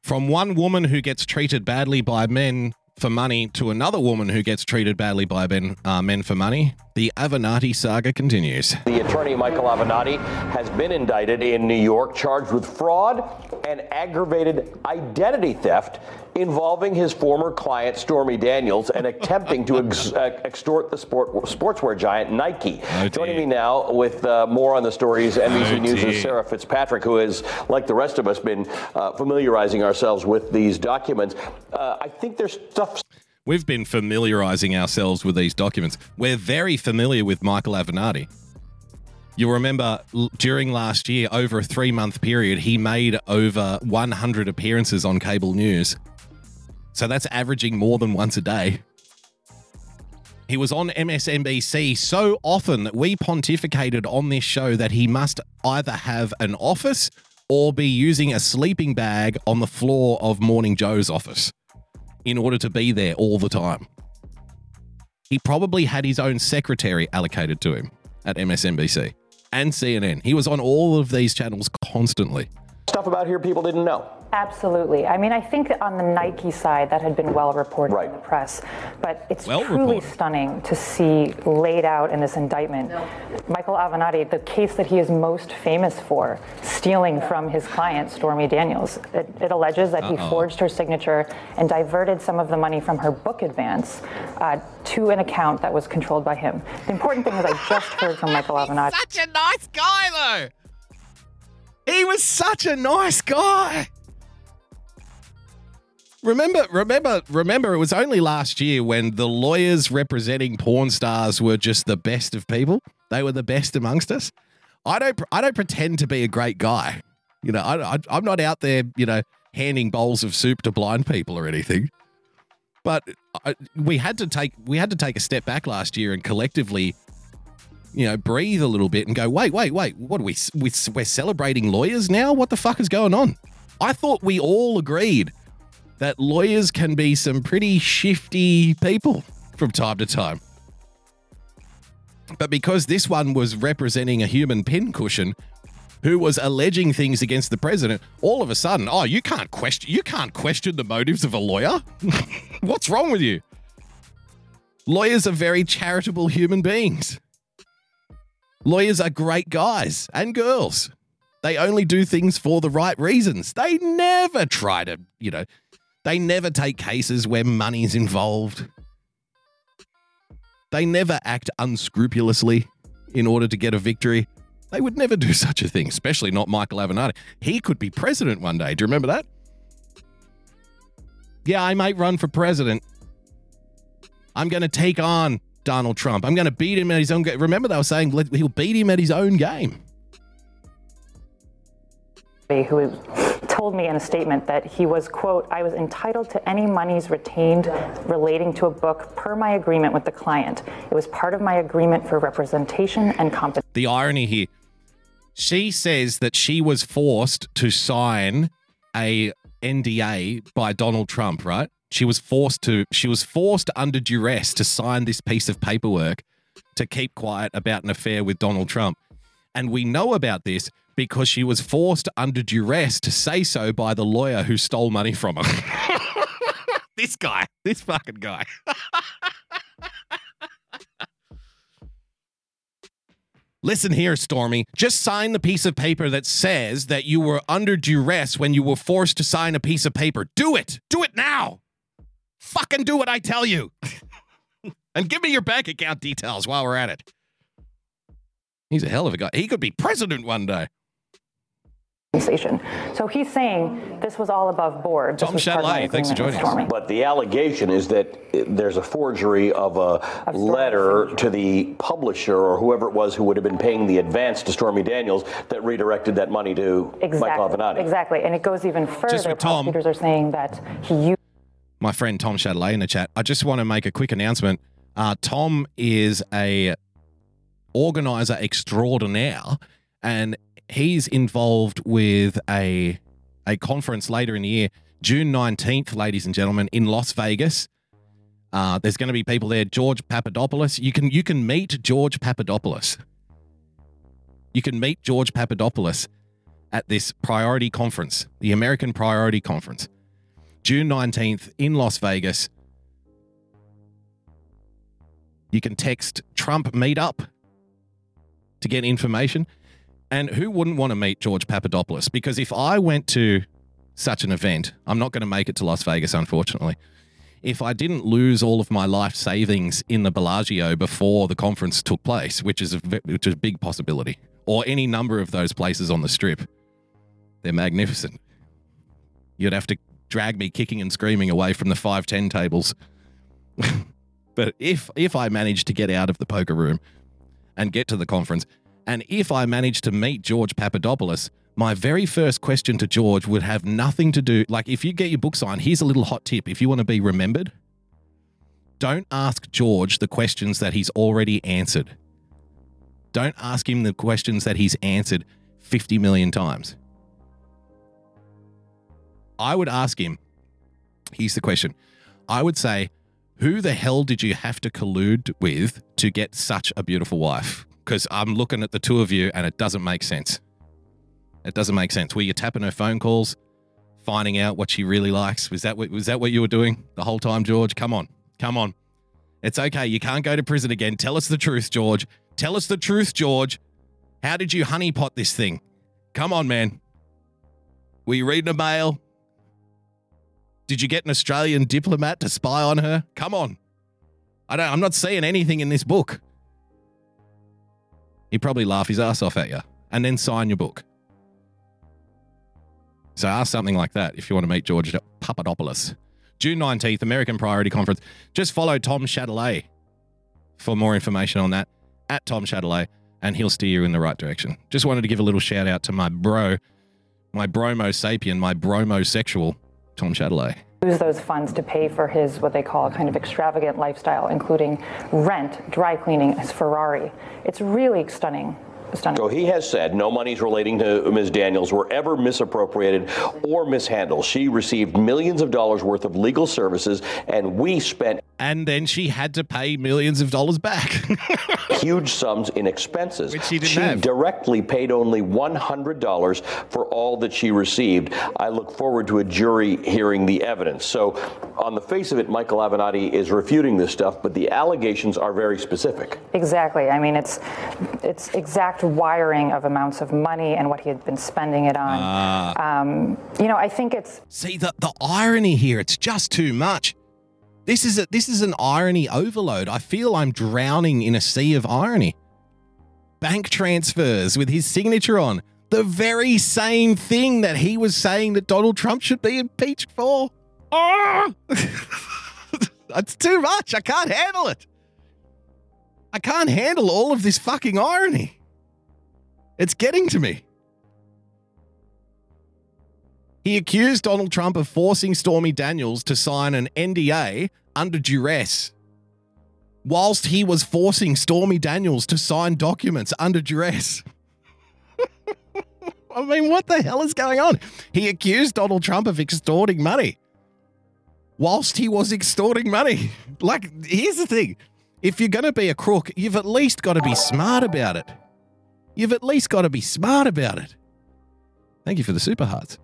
From one woman who gets treated badly by men for money to another woman who gets treated badly by men, uh, men for money, the Avenatti saga continues. The attorney Michael Avenatti has been indicted in New York, charged with fraud and aggravated identity theft involving his former client Stormy Daniels and attempting to ex- uh, extort the sport sportswear giant Nike. Oh, Joining me now with uh, more on the stories, NBC Oh, News' dear. Sarah Fitzpatrick, who has, like the rest of us, been uh, familiarizing ourselves with these documents. Uh, I think there's stuff We've been familiarizing ourselves with these documents. We're very familiar with Michael Avenatti. You'll remember during last year, over a three month period, he made over 100 appearances on cable news. So that's averaging more than once a day. He was on MSNBC so often that we pontificated on this show that he must either have an office or be using a sleeping bag on the floor of Morning Joe's office in order to be there all the time. He probably had his own secretary allocated to him at MSNBC and CNN. He was on all of these channels constantly. Stuff about here people didn't know. Absolutely. I mean, I think on the Nike side, that had been well reported Right. in the press, but it's Well truly reported. stunning to see laid out in this indictment Michael Avenatti, the case that he is most famous for, stealing from his client, Stormy Daniels. It, it alleges that he forged her signature and diverted some of the money from her book advance uh, to an account that was controlled by him. The important thing is, I just heard from Michael Avenatti. Such a nice guy, though. He was such a nice guy. Remember, remember, remember, it was only last year when the lawyers representing porn stars were just the best of people. They were the best amongst us. I don't, I don't pretend to be a great guy. You know, I, I, I'm not out there, you know, handing bowls of soup to blind people or anything. But I, we had to take, we had to take a step back last year and collectively you know, breathe a little bit and go, wait, wait, wait, what are we, we we're celebrating lawyers now? What the fuck is going on? I thought we all agreed that lawyers can be some pretty shifty people from time to time. But because this one was representing a human pincushion who was alleging things against the president, all of a sudden, oh, you can't question you can't question the motives of a lawyer? What's wrong with you? Lawyers are very charitable human beings. Lawyers are great guys and girls. They only do things for the right reasons. They never try to, you know, they never take cases where money's involved. They never act unscrupulously in order to get a victory. They would never do such a thing, especially not Michael Avenatti. He could be president one day. Do you remember that? Yeah, I might run for president. I'm going to take on Donald Trump. I'm going to beat him at his own game. Remember, they were saying he'll beat him at his own game. Who told me in a statement that he was, quote, I was entitled to any monies retained relating to a book per my agreement with the client. It was part of my agreement for representation and compensation. The irony here she says that she was forced to sign a NDA by Donald Trump, right? She was forced to, she was forced under duress to sign this piece of paperwork to keep quiet about an affair with Donald Trump. And we know about this because she was forced under duress to say so by the lawyer who stole money from her. this guy, this fucking guy. Listen here, Stormy. Just sign the piece of paper that says that you were under duress when you were forced to sign a piece of paper. Do it. Do it now. Fucking do what I tell you. and give me your bank account details while we're at it. He's a hell of a guy. He could be president one day. So he's saying this was all above board. This Tom was part of my Chatelet, thanks for joining us. Stormy. But the allegation is that there's a forgery of a Stormy letter signature. to the publisher or whoever it was who would have been paying the advance to Stormy Daniels that redirected that money to Exactly. Michael Avenatti. Exactly. And it goes even further. with Tom. Prosecutors are saying that he used my friend Tom Chatelet in the chat. I just want to make a quick announcement. Uh, Tom is a organizer extraordinaire, and he's involved with a a conference later in the year, June nineteenth, ladies and gentlemen, in Las Vegas. Uh, there's going to be people there. George Papadopoulos. You can you can meet George Papadopoulos. You can meet George Papadopoulos at this priority conference, the American Priority Conference. June 19th in Las Vegas. You can text Trump Meetup to get information. And who wouldn't want to meet George Papadopoulos? Because if I went to such an event, I'm not going to make it to Las Vegas, unfortunately. If I didn't lose all of my life savings in the Bellagio before the conference took place, which is a, which is a big possibility, or any number of those places on the strip, they're magnificent. You'd have to drag me kicking and screaming away from the 510 tables but if if I managed to get out of the poker room and get to the conference, and if I managed to meet George Papadopoulos, my very first question to George would have nothing to do. Like, if you get your book signed, here's a little hot tip. If you want to be remembered, don't ask George the questions that he's already answered. Don't ask him the questions that he's answered 50 million times. I would ask him, here's the question. I would say, who the hell did you have to collude with to get such a beautiful wife? Because I'm looking at the two of you and it doesn't make sense. It doesn't make sense. Were you tapping her phone calls, finding out what she really likes? Was that what, was that what you were doing the whole time, George? Come on, come on. It's okay. You can't go to prison again. Tell us the truth, George. Tell us the truth, George. How did you honeypot this thing? Come on, man. Were you reading a mail? Did you get an Australian diplomat to spy on her? Come on. I don't I'm not seeing anything in this book. He'd probably laugh his ass off at you and then sign your book. So ask something like that if you want to meet George Papadopoulos. June 19th, American Priority Conference. Just follow Tom Chatelet for more information on that at Tom Chatelet, and he'll steer you in the right direction. Just wanted to give a little shout out to my bro, my bromo sapien, my bromosexual, Tom Chatelet. Use those funds to pay for his what they call a kind of extravagant lifestyle, including rent, dry cleaning, his Ferrari. It's really stunning. Stunning. So he has said no monies relating to Ms. Daniels were ever misappropriated or mishandled. She received millions of dollars worth of legal services, and we spent And then she had to pay millions of dollars back. huge sums in expenses. Which she didn't have. directly paid only $100 for all that she received. I look forward to a jury hearing the evidence. So, on the face of it, Michael Avenatti is refuting this stuff, but the allegations are very specific. Exactly. I mean, it's it's exact wiring of amounts of money and what he had been spending it on. Um, you know, I think it's See the the irony here, it's just too much. This is a this is an irony overload. I feel I'm drowning in a sea of irony. Bank transfers with his signature on. The very same thing that he was saying that Donald Trump should be impeached for. Ah! That's too much. I can't handle it. I can't handle all of this fucking irony. It's getting to me. He accused Donald Trump of forcing Stormy Daniels to sign an NDA under duress, whilst he was forcing Stormy Daniels to sign documents under duress. I mean, what the hell is going on? He accused Donald Trump of extorting money whilst he was extorting money. Like, here's the thing if you're going to be a crook, you've at least got to be smart about it. You've at least got to be smart about it. Thank you for the super hearts.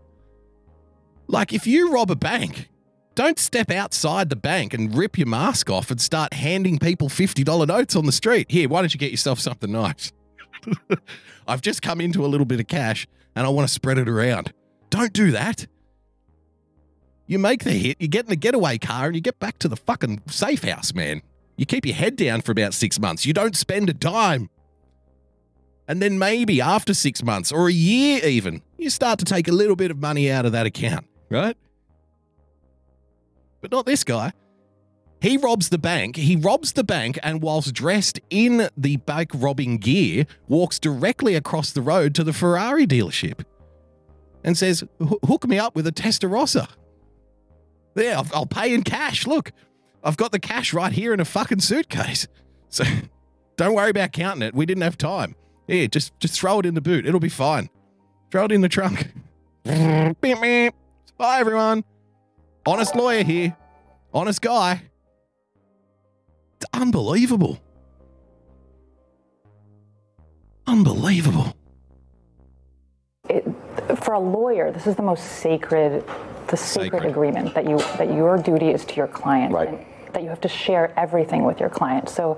Like, if you rob a bank, don't step outside the bank and rip your mask off and start handing people $50 notes on the street. Here, why don't you get yourself something nice? I've just come into a little bit of cash and I want to spread it around. Don't do that. You make the hit, you get in the getaway car, and you get back to the fucking safe house, man. You keep your head down for about six months. You don't spend a dime. And then maybe after six months or a year, even, you start to take a little bit of money out of that account, right? But not this guy. He robs the bank. He robs the bank and, whilst dressed in the bank robbing gear, walks directly across the road to the Ferrari dealership and says, Hook me up with a Testarossa. There, I'll, I'll pay in cash. Look, I've got the cash right here in a fucking suitcase. So don't worry about counting it. We didn't have time. Here, just just throw it in the boot. It'll be fine. Throw it in the trunk. Bye, everyone. Honest lawyer here. Honest guy. It's unbelievable. Unbelievable. it, for a lawyer, this is the most sacred, the sacred, Sacred. agreement that you that your duty is to your client, Right. and that you have to share everything with your client. So,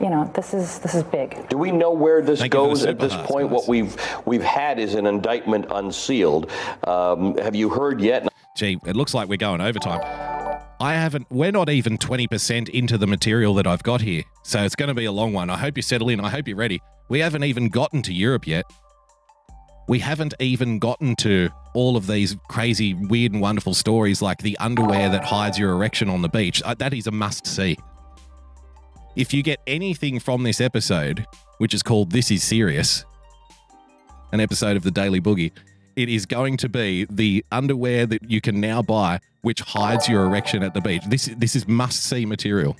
you know, this is this is big. Do we know where this Thank you for the goes at this point? guys. What we've we've had is an indictment unsealed. Um, have you heard yet? Gee, it looks like we're going overtime. I haven't, we're not even 20% into the material that I've got here. So it's going to be a long one. I hope you settle in. I hope you're ready. We haven't even gotten to Europe yet. We haven't even gotten to all of these crazy, weird, and wonderful stories like the underwear that hides your erection on the beach. Uh, That is a must see. If you get anything from this episode, which is called This Is Serious, an episode of the Daily Boogie, it is going to be the underwear that you can now buy, which hides your erection at the beach. This this is must see material.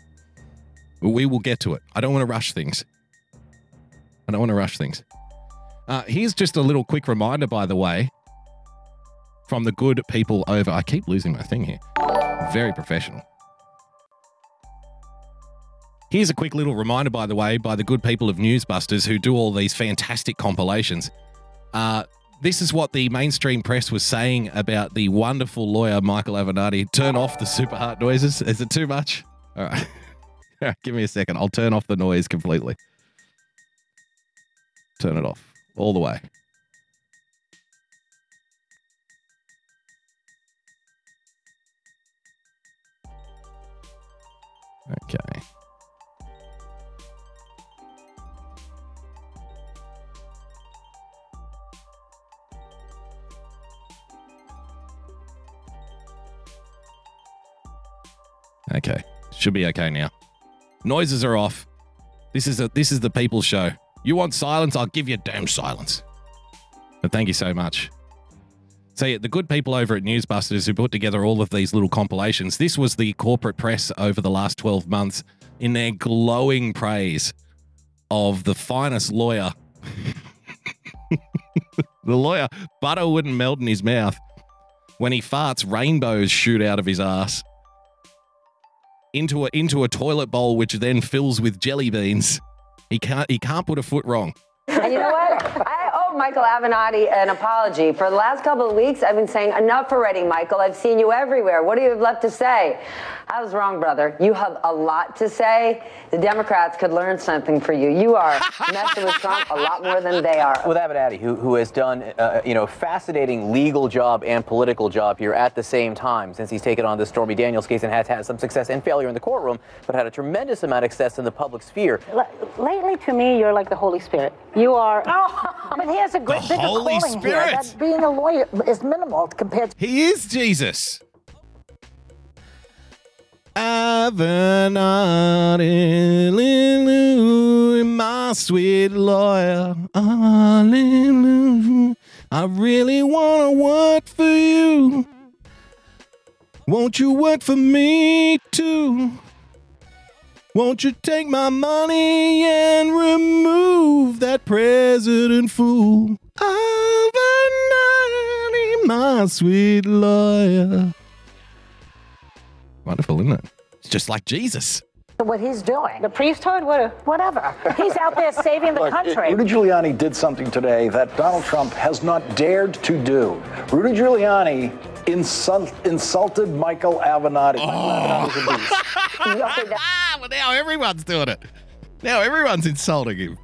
We will get to it. I don't want to rush things. I don't want to rush things. Uh, here's just a little quick reminder, by the way, from the good people over. I keep losing my thing here. Very professional. Here's a quick little reminder, by the way, by the good people of Newsbusters who do all these fantastic compilations. Uh, this is what the mainstream press was saying about the wonderful lawyer Michael Avenatti. Turn off the super heart noises. Is it too much? All right. All right, give me a second. I'll turn off the noise completely. Turn it off all the way. Okay. Okay. Should be okay now. Noises are off. This is a this is the people's show. You want silence? I'll give you damn silence. But thank you so much. So yeah, the good people over at Newsbusters who put together all of these little compilations. This was the corporate press over the last 12 months in their glowing praise of the finest lawyer. the lawyer, butter wouldn't melt in his mouth. When he farts, rainbows shoot out of his ass into a into a toilet bowl, which then fills with jelly beans. He can't he can't put a foot wrong. And you know what? I owe Michael Avenatti an apology. For the last couple of weeks, I've been saying, enough already, Michael. I've seen you everywhere. What do you have left to say? I was wrong, brother. You have a lot to say. The Democrats could learn something for you. You are messing with Trump a lot more than they are. with Avenatti, who, who has done uh, you know fascinating legal job and political job here at the same time since he's taken on the Stormy Daniels case and has had some success and failure in the courtroom, but had a tremendous amount of success in the public sphere. L- lately, to me, you're like the Holy Spirit. You are. but he has a great The bigger Holy calling Spirit. here. That being a lawyer is minimal compared to. He is Jesus. Hallelujah, my sweet lawyer. Hallelujah. I really want to work for you. Won't you work for me too? Won't you take my money and remove that president fool? Avenatti, my sweet lawyer. Wonderful, isn't it? It's just like Jesus. What he's doing. The priesthood, what, whatever. He's out there saving the Look, country. Rudy Giuliani did something today that Donald Trump has not dared to do. Rudy Giuliani insult, insulted Michael Avenatti. Michael Avenatti's a beast. Ah, well, now everyone's doing it. Now everyone's insulting him.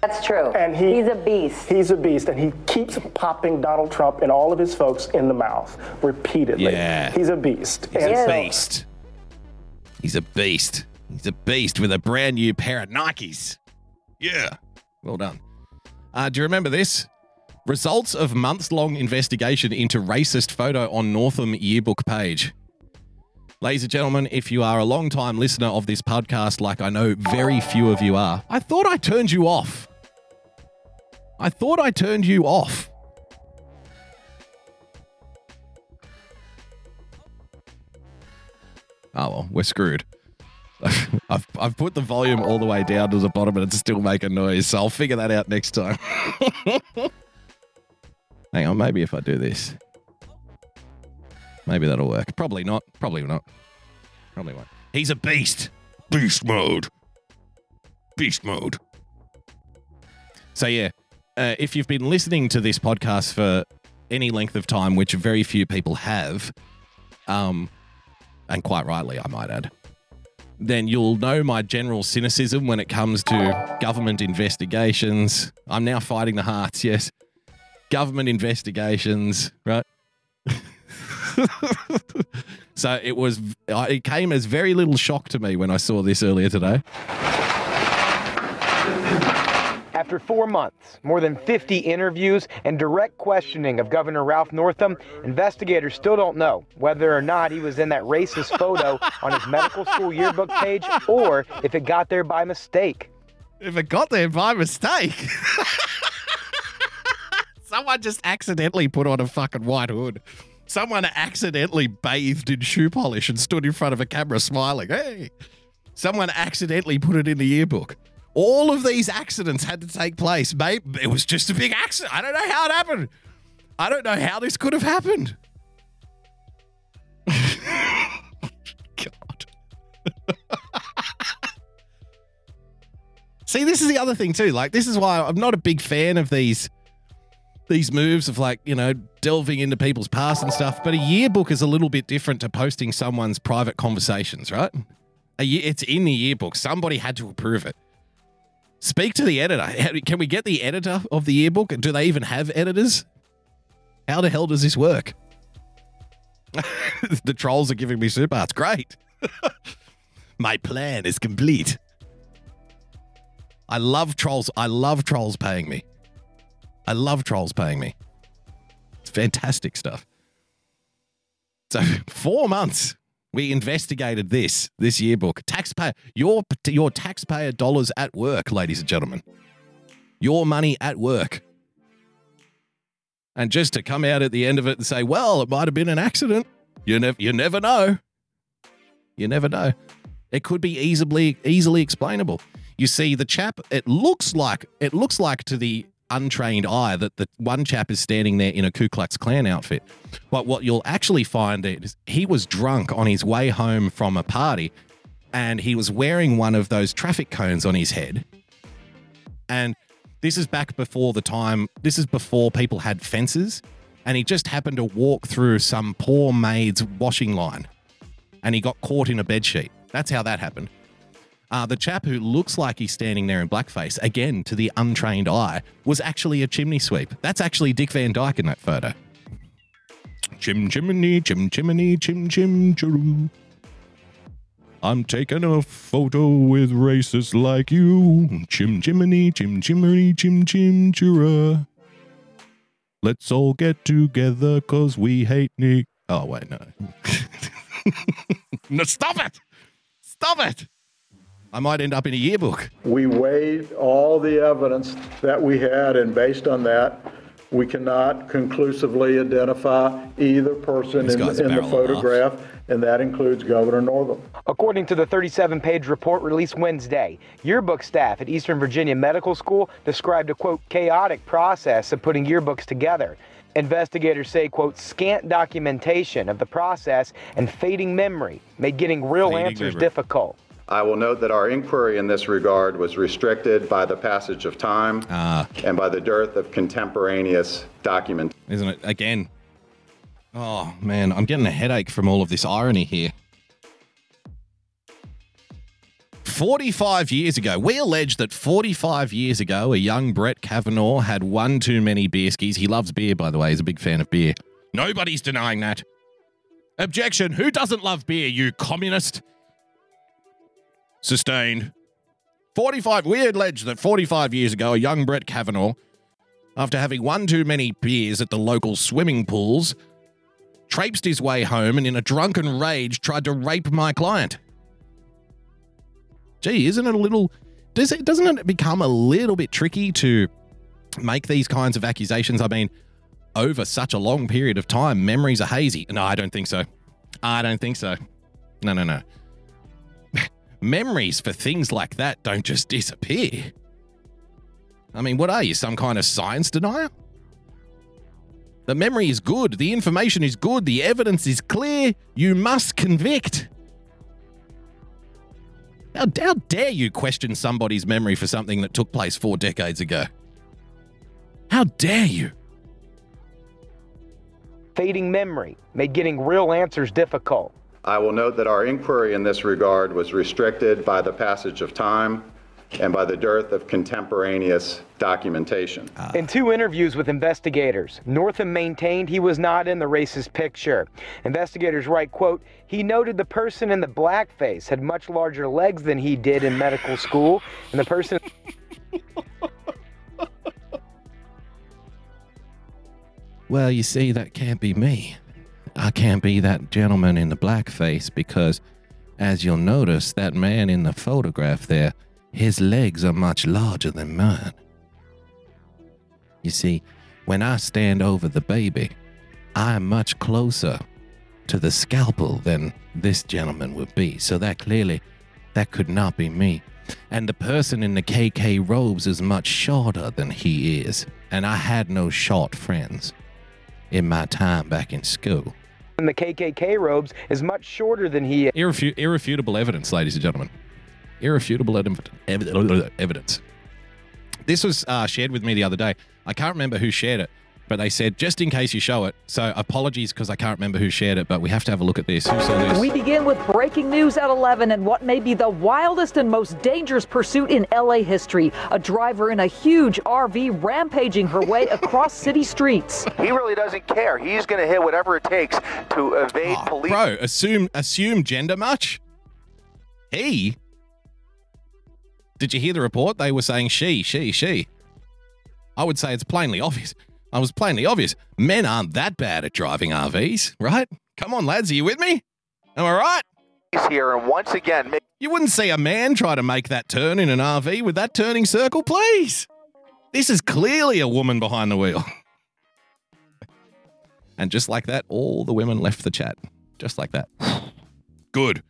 That's true. And he- He's a beast. He's a beast, and he keeps popping Donald Trump and all of his folks in the mouth repeatedly. Yeah. He's a beast. He's And a so- beast. He's a beast. He's a beast with a brand new pair of Nikes. Yeah. Well done. Uh, do you remember this? Results of months long investigation into racist photo on Northam yearbook page. Ladies and gentlemen, if you are a long time listener of this podcast, like I know very few of you are, I thought I turned you off. I thought I turned you off. Oh well, we're screwed. I've, I've put the volume all the way down to the bottom and it's still making noise, so I'll figure that out next time. Hang on, maybe if I do this. Maybe that'll work. Probably not. Probably not. Probably won't. He's a beast. Beast mode. Beast mode. So, yeah, uh, if you've been listening to this podcast for any length of time, which very few people have, um, and quite rightly, I might add, then you'll know my general cynicism when it comes to government investigations. I'm now fighting the hearts, yes. Government investigations, right? so it was, uh, it came as very little shock to me when I saw this earlier today. After four months, more than 50 interviews, and direct questioning of Governor Ralph Northam, investigators still don't know whether or not he was in that racist photo on his medical school yearbook page or if it got there by mistake. If it got there by mistake. Someone just accidentally put on a fucking white hood. Someone accidentally bathed in shoe polish and stood in front of a camera smiling. Hey. Someone accidentally put it in the yearbook. All of these accidents had to take place. Maybe it was just a big accident. I don't know how it happened. I don't know how this could have happened. God. See, this is the other thing too. Like, this is why I'm not a big fan of these these moves of like, you know, delving into people's past and stuff. But a yearbook is a little bit different to posting someone's private conversations, right? A ye- it's in the yearbook. Somebody had to approve it. Speak to the editor. Can we get the editor of the yearbook? Do they even have editors? How the hell does this work? the trolls are giving me super arts. Great. My plan is complete. I love trolls. I love trolls paying me. I love trolls paying me. It's fantastic stuff. So, four months we investigated this this yearbook. Taxpayer, your your taxpayer dollars at work, ladies and gentlemen. Your money at work. And just to come out at the end of it and say, "Well, it might have been an accident." You never you never know. You never know. It could be easily easily explainable. You see, the chap. It looks like it looks like to the untrained eye that the one chap is standing there in a Ku Klux Klan outfit. But what you'll actually find is he was drunk on his way home from a party, and he was wearing one of those traffic cones on his head. And this is back before the time. This is before people had fences, and he just happened to walk through some poor maid's washing line, and he got caught in a bedsheet. That's how that happened. Uh, the chap who looks like he's standing there in blackface, again to the untrained eye, was actually a chimney sweep. That's actually Dick Van Dyke in that photo. Chim chimney, chim chimney, chim chim chiroo. I'm taking a photo with racists like you. Chim chimney, chim chimney, chim chim chira. Let's all get together cause we hate Nick. Oh, wait, no. no, stop it! Stop it! I might end up in a yearbook. We weighed all the evidence that we had, and based on that, we cannot conclusively identify either person in, in the barrel of photograph, and that includes Governor Northam. According to the 37 page report released Wednesday, yearbook staff at Eastern Virginia Medical School described a quote chaotic process of putting yearbooks together. Investigators say, quote, scant documentation of the process and fading memory made getting real Fading answers memory. difficult. I will note that our inquiry in this regard was restricted by the passage of time ah. and by the dearth of contemporaneous document. Isn't it? Again. Oh, man. I'm getting a headache from all of this irony here. 45 years ago, we allege that 45 years ago, a young Brett Kavanaugh had one too many beer skis. He loves beer, by the way. He's a big fan of beer. Nobody's denying that. Objection. Who doesn't love beer, you communist? Sustained. 45. We allege that 45 years ago, a young Brett Kavanaugh, after having one too many beers at the local swimming pools, traipsed his way home and in a drunken rage tried to rape my client. Gee, isn't it a little does it doesn't it become a little bit tricky to make these kinds of accusations? I mean, over such a long period of time, memories are hazy. No, I don't think so. I don't think so. No, no, no. Memories for things like that don't just disappear. I mean, what are you, some kind of science denier? The memory is good, the information is good, the evidence is clear. You must convict. How, how dare you question somebody's memory for something that took place four decades ago? How dare you? Fading memory made getting real answers difficult. I will note that our inquiry in this regard was restricted by the passage of time and by the dearth of contemporaneous documentation. In two interviews with investigators, Northam maintained he was not in the racist picture. Investigators write, quote, he noted the person in the blackface had much larger legs than he did in medical school, and the person Well, you see, that can't be me. I can't be that gentleman in the black face because, as you'll notice, that man in the photograph there, his legs are much larger than mine. You see, when I stand over the baby, I am much closer to the scalpel than this gentleman would be. So that clearly, that could not be me. And the person in the KK robes is much shorter than he is. And I had no short friends in my time back in school. And the KKK robes is much shorter than he is. Irrefu- irrefutable evidence, ladies and gentlemen. Irrefutable ev- ev- evidence. This was uh, shared with me the other day. I can't remember who shared it, but they said just in case you show it. So apologies because I can't remember who shared it, but we have to have a look at this. Who saw this? We begin with breaking news at 11 and what may be the wildest and most dangerous pursuit in LA history. A driver in a huge RV rampaging her way across city streets. He really doesn't care. He's going to hit whatever it takes to evade ah, police. Bro, assume assume gender much? He? Did you hear the report? They were saying she, she, she. I would say it's plainly obvious. I was plainly obvious. Men aren't that bad at driving RVs, right? Come on, lads, are you with me? Am I right? He's here, and once again, make- You wouldn't see a man try to make that turn in an RV with that turning circle, please. This is clearly a woman behind the wheel. And just like that, all the women left the chat. Just like that. Good.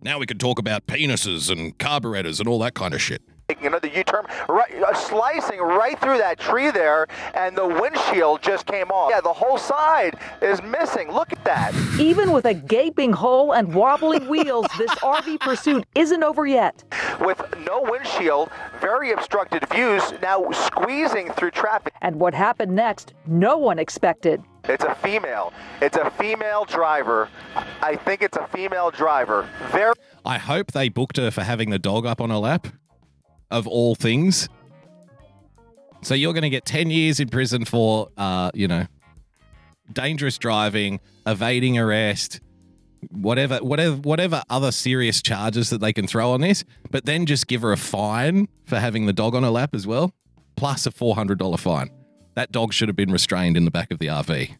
Now we can talk about penises and carburetors and all that kind of shit. Making another U-turn, right, uh, slicing right through that tree there, and the windshield just came off. Yeah, the whole side is missing. Look at that. Even with a gaping hole and wobbling wheels, this RV pursuit isn't over yet. With no windshield, very obstructed views, now squeezing through traffic. And what happened next, no one expected. It's a female. It's a female driver. I think it's a female driver. Very. I hope they booked her for having the dog up on her lap, of all things. So you're going to get 10 years in prison for, uh, you know, dangerous driving, evading arrest, whatever, whatever, whatever other serious charges that they can throw on this. But then just give her a fine for having the dog on her lap as well, plus a $400 fine. That dog should have been restrained in the back of the RV.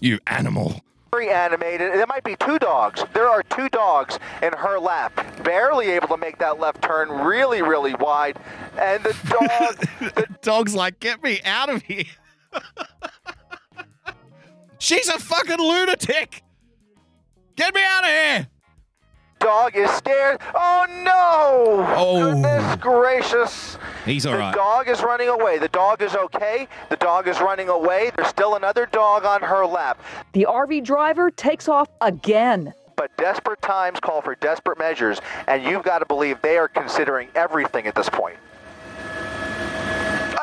You animal. Very animated. There might be two dogs. There are two dogs in her lap, barely able to make that left turn, really, really wide. And the dog, the dog's like, get me out of here. She's a fucking lunatic. Get me out of here. Dog is scared. Oh no! Oh. Goodness gracious! He's all the right. dog is running away. The dog is okay. The dog is running away. There's still another dog on her lap. The RV driver takes off again. But desperate times call for desperate measures, and you've got to believe they are considering everything at this point.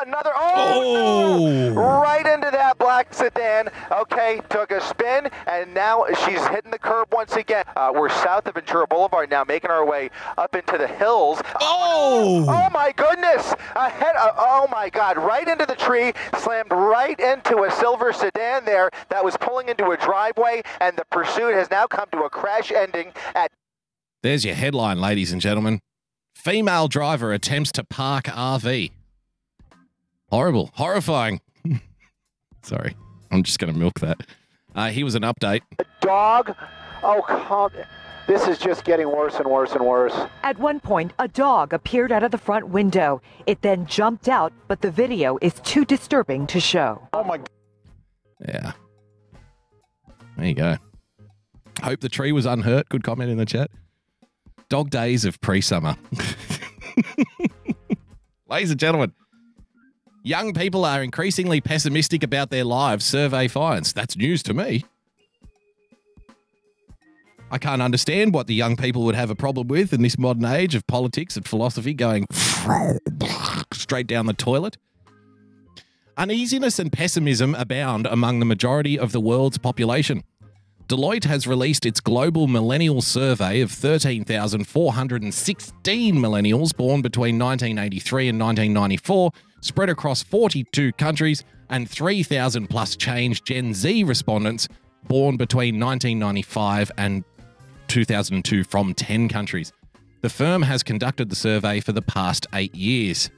Another oh, no! right into that black sedan. Okay, took a spin, and now she's hitting the curb once again. Uh, we're south of Ventura Boulevard now, making our way up into the hills. Oh! Oh my goodness! Ahead! Uh, oh my God! Right into the tree, slammed right into a silver sedan there that was pulling into a driveway, and the pursuit has now come to a crash ending at There's your headline, ladies and gentlemen. Female driver attempts to park RV. Horrible, horrifying. Sorry, I'm just going to milk that. Uh, here was an update. A dog. Oh, come. This is just getting worse and worse and worse. At one point, a dog appeared out of the front window. It then jumped out, but the video is too disturbing to show. Oh my Yeah. There you go. Hope the tree was unhurt. Good comment in the chat. Dog days of pre summer. Ladies and gentlemen, young people are increasingly pessimistic about their lives, survey finds. That's news to me. I can't understand what the young people would have a problem with in this modern age of politics and philosophy going straight down the toilet. Uneasiness and pessimism abound among the majority of the world's population. Deloitte has released its global millennial survey of 13,416 millennials born between 1983 and 1994, spread across 42 countries, and 3,000 plus change Gen Z respondents born between 1995 and 2002 from 10 countries. The firm has conducted the survey for the past eight years.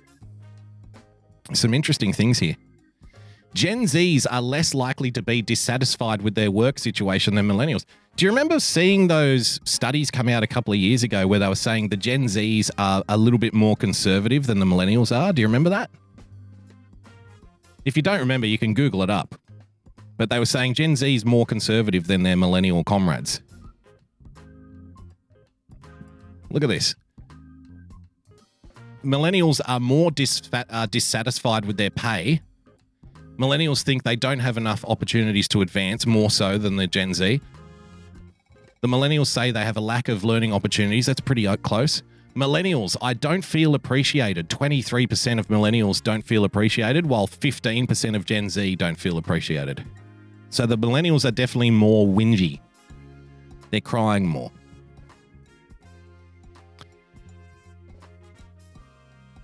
Some interesting things here. Gen Zs are less likely to be dissatisfied with their work situation than millennials. Do you remember seeing those studies come out a couple of years ago where they were saying the Gen Zs are a little bit more conservative than the millennials are? Do you remember that? If you don't remember, you can Google it up. But they were saying Gen Z is more conservative than their millennial comrades. Look at this. Millennials are more dis- uh, dissatisfied with their pay. Millennials think they don't have enough opportunities to advance more so than the Gen Z. The millennials say they have a lack of learning opportunities. That's pretty uh, close. Millennials, I don't feel appreciated. 23% of millennials don't feel appreciated, while 15% of Gen Z don't feel appreciated. So the millennials are definitely more whingy. They're crying more.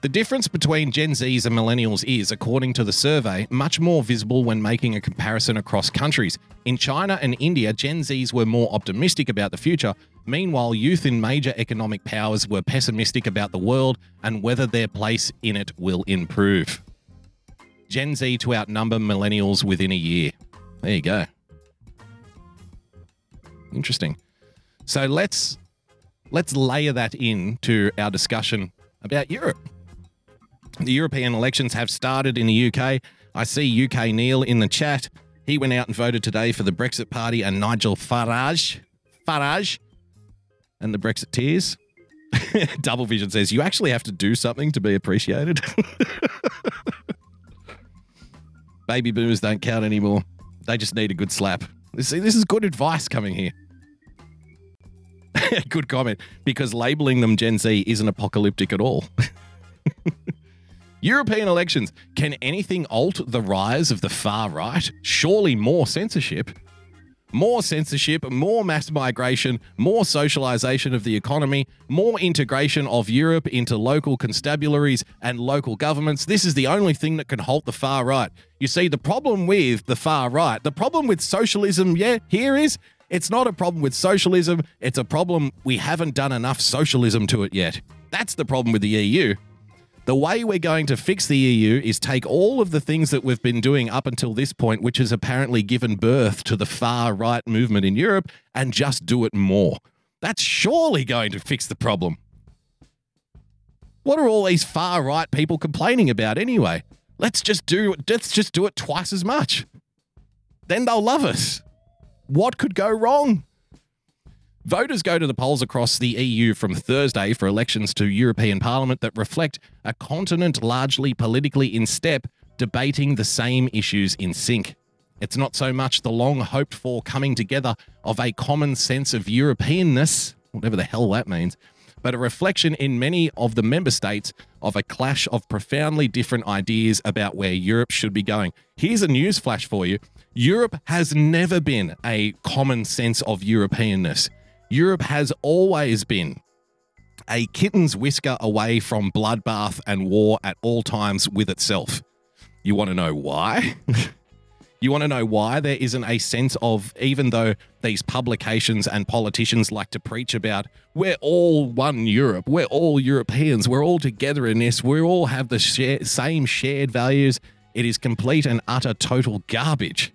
The difference between Gen Zs and millennials is, according to the survey, much more visible when making a comparison across countries. In China and India, Gen Zs were more optimistic about the future. Meanwhile, youth in major economic powers were pessimistic about the world and whether their place in it will improve. Gen Z to outnumber millennials within a year. There you go. Interesting. So let's let's layer that in to our discussion about Europe. The European elections have started in the UK. I see UK Neil in the chat. He went out and voted today for the Brexit Party and Nigel Farage. Farage and the Brexit tears. Double Vision says you actually have to do something to be appreciated. Baby boomers don't count anymore. They just need a good slap. See, this is good advice coming here. good comment because labeling them Gen Z isn't apocalyptic at all. European elections. Can anything alt the rise of the far right? Surely more censorship. More censorship, more mass migration, more socialization of the economy, more integration of Europe into local constabularies and local governments. This is the only thing that can halt the far right. You see, the problem with the far right, the problem with socialism, yeah, here is it's not a problem with socialism, it's a problem we haven't done enough socialism to it yet. That's the problem with the EU. The way we're going to fix the EU is take all of the things that we've been doing up until this point, which has apparently given birth to the far right movement in Europe, and just do it more. That's surely going to fix the problem. What are all these far right people complaining about anyway? Let's just do let's just do it twice as much. Then they'll love us. What could go wrong? Voters go to the polls across the EU from Thursday for elections to European Parliament that reflect a continent largely politically in step, debating the same issues in sync. It's not so much the long hoped for coming together of a common sense of Europeanness, whatever the hell that means, but a reflection in many of the member states of a clash of profoundly different ideas about where Europe should be going. Here's a news flash for you Europe has never been a common sense of Europeanness. Europe has always been a kitten's whisker away from bloodbath and war at all times with itself. You want to know why? you want to know why there isn't a sense of, even though these publications and politicians like to preach about, we're all one Europe, we're all Europeans, we're all together in this, we all have the share, same shared values. It is complete and utter total garbage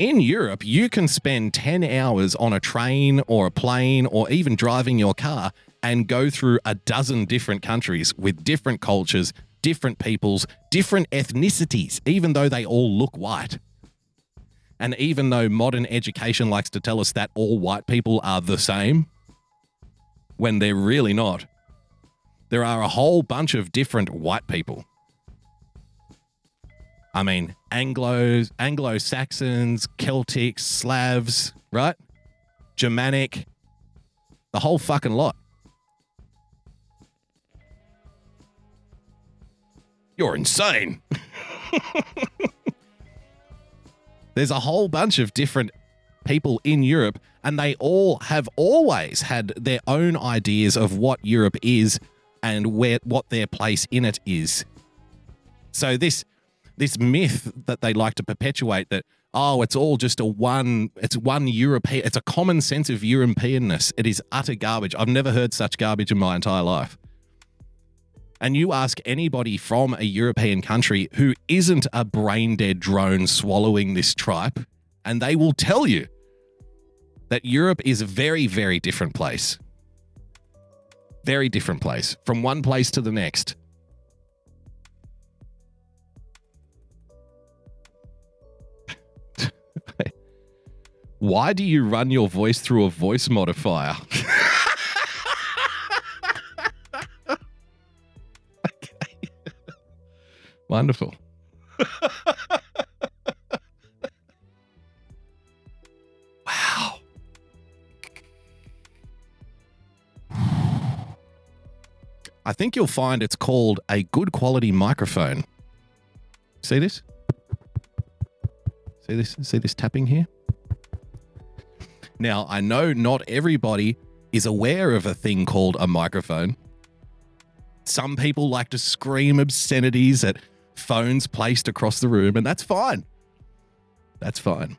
in Europe, you can spend 10 hours on a train or a plane or even driving your car and go through a dozen different countries with different cultures, different peoples, different ethnicities, even though they all look white. And even though modern education likes to tell us that all white people are the same, when they're really not, there are a whole bunch of different white people. I mean, Anglos, Anglo Saxons, Celtics, Slavs, right? Germanic, the whole fucking lot. You're insane. There's a whole bunch of different people in Europe, and they all have always had their own ideas of what Europe is and where what their place in it is. So this this myth that they like to perpetuate that oh it's all just a one it's one european it's a common sense of europeanness it is utter garbage i've never heard such garbage in my entire life and you ask anybody from a European country who isn't a brain dead drone swallowing this tripe, and they will tell you that Europe is a very, very different place. Very different place from one place to the next. Why do you run your voice through a voice modifier? Wonderful. wow. I think you'll find it's called a good quality microphone. See this? See this? See this tapping here? Now, I know not everybody is aware of a thing called a microphone. Some people like to scream obscenities at phones placed across the room, and that's fine. That's fine.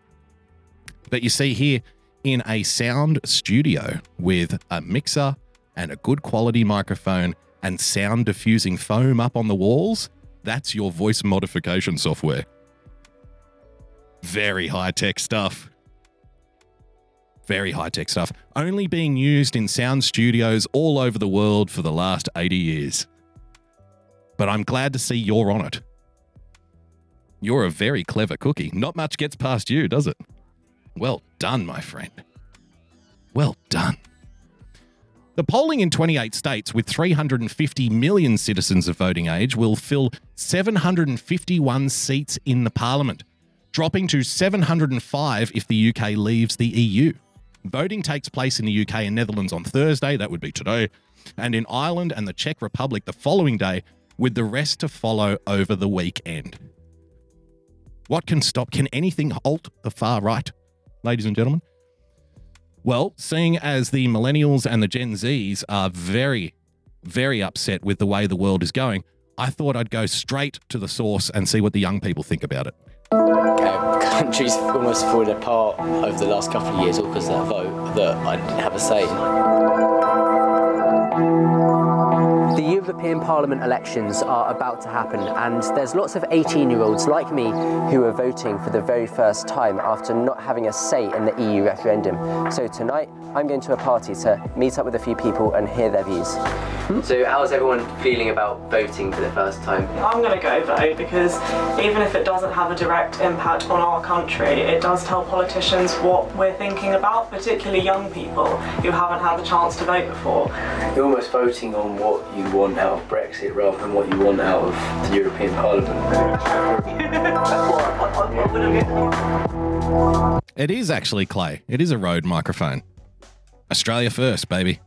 But you see here in a sound studio with a mixer and a good quality microphone and sound diffusing foam up on the walls, that's your voice modification software. Very high tech stuff. Very high tech stuff. Only being used in sound studios all over the world for the last 80 years. But I'm glad to see you're on it. You're a very clever cookie. Not much gets past you, does it? Well done, my friend. Well done. The polling in 28 states with 350 million citizens of voting age will fill 751 seats in the parliament, dropping to 705 if the UK leaves the EU. Voting takes place in the UK and Netherlands on Thursday, that would be today, and in Ireland and the Czech Republic the following day, with the rest to follow over the weekend. What can stop? Can anything halt the far right, ladies and gentlemen? Well, seeing as the millennials and the Gen Zs are very, very upset with the way the world is going, I thought I'd go straight to the source and see what the young people think about it. Um, countries almost fallen apart over the last couple of years, all because of that vote that I didn't have a say in. The European Parliament elections are about to happen, and there's lots of 18 year olds like me who are voting for the very first time after not having a say in the EU referendum. So tonight, I'm going to a party to meet up with a few people and hear their views. So, how's everyone feeling about voting for the first time? I'm going to go vote because even if it doesn't have a direct impact on our country, it does tell politicians what we're thinking about, particularly young people who haven't had the chance to vote before. You're almost voting on what you want out of Brexit rather than what you want out of the European Parliament. It is actually Clay. It is a Rode microphone. Australia first, baby.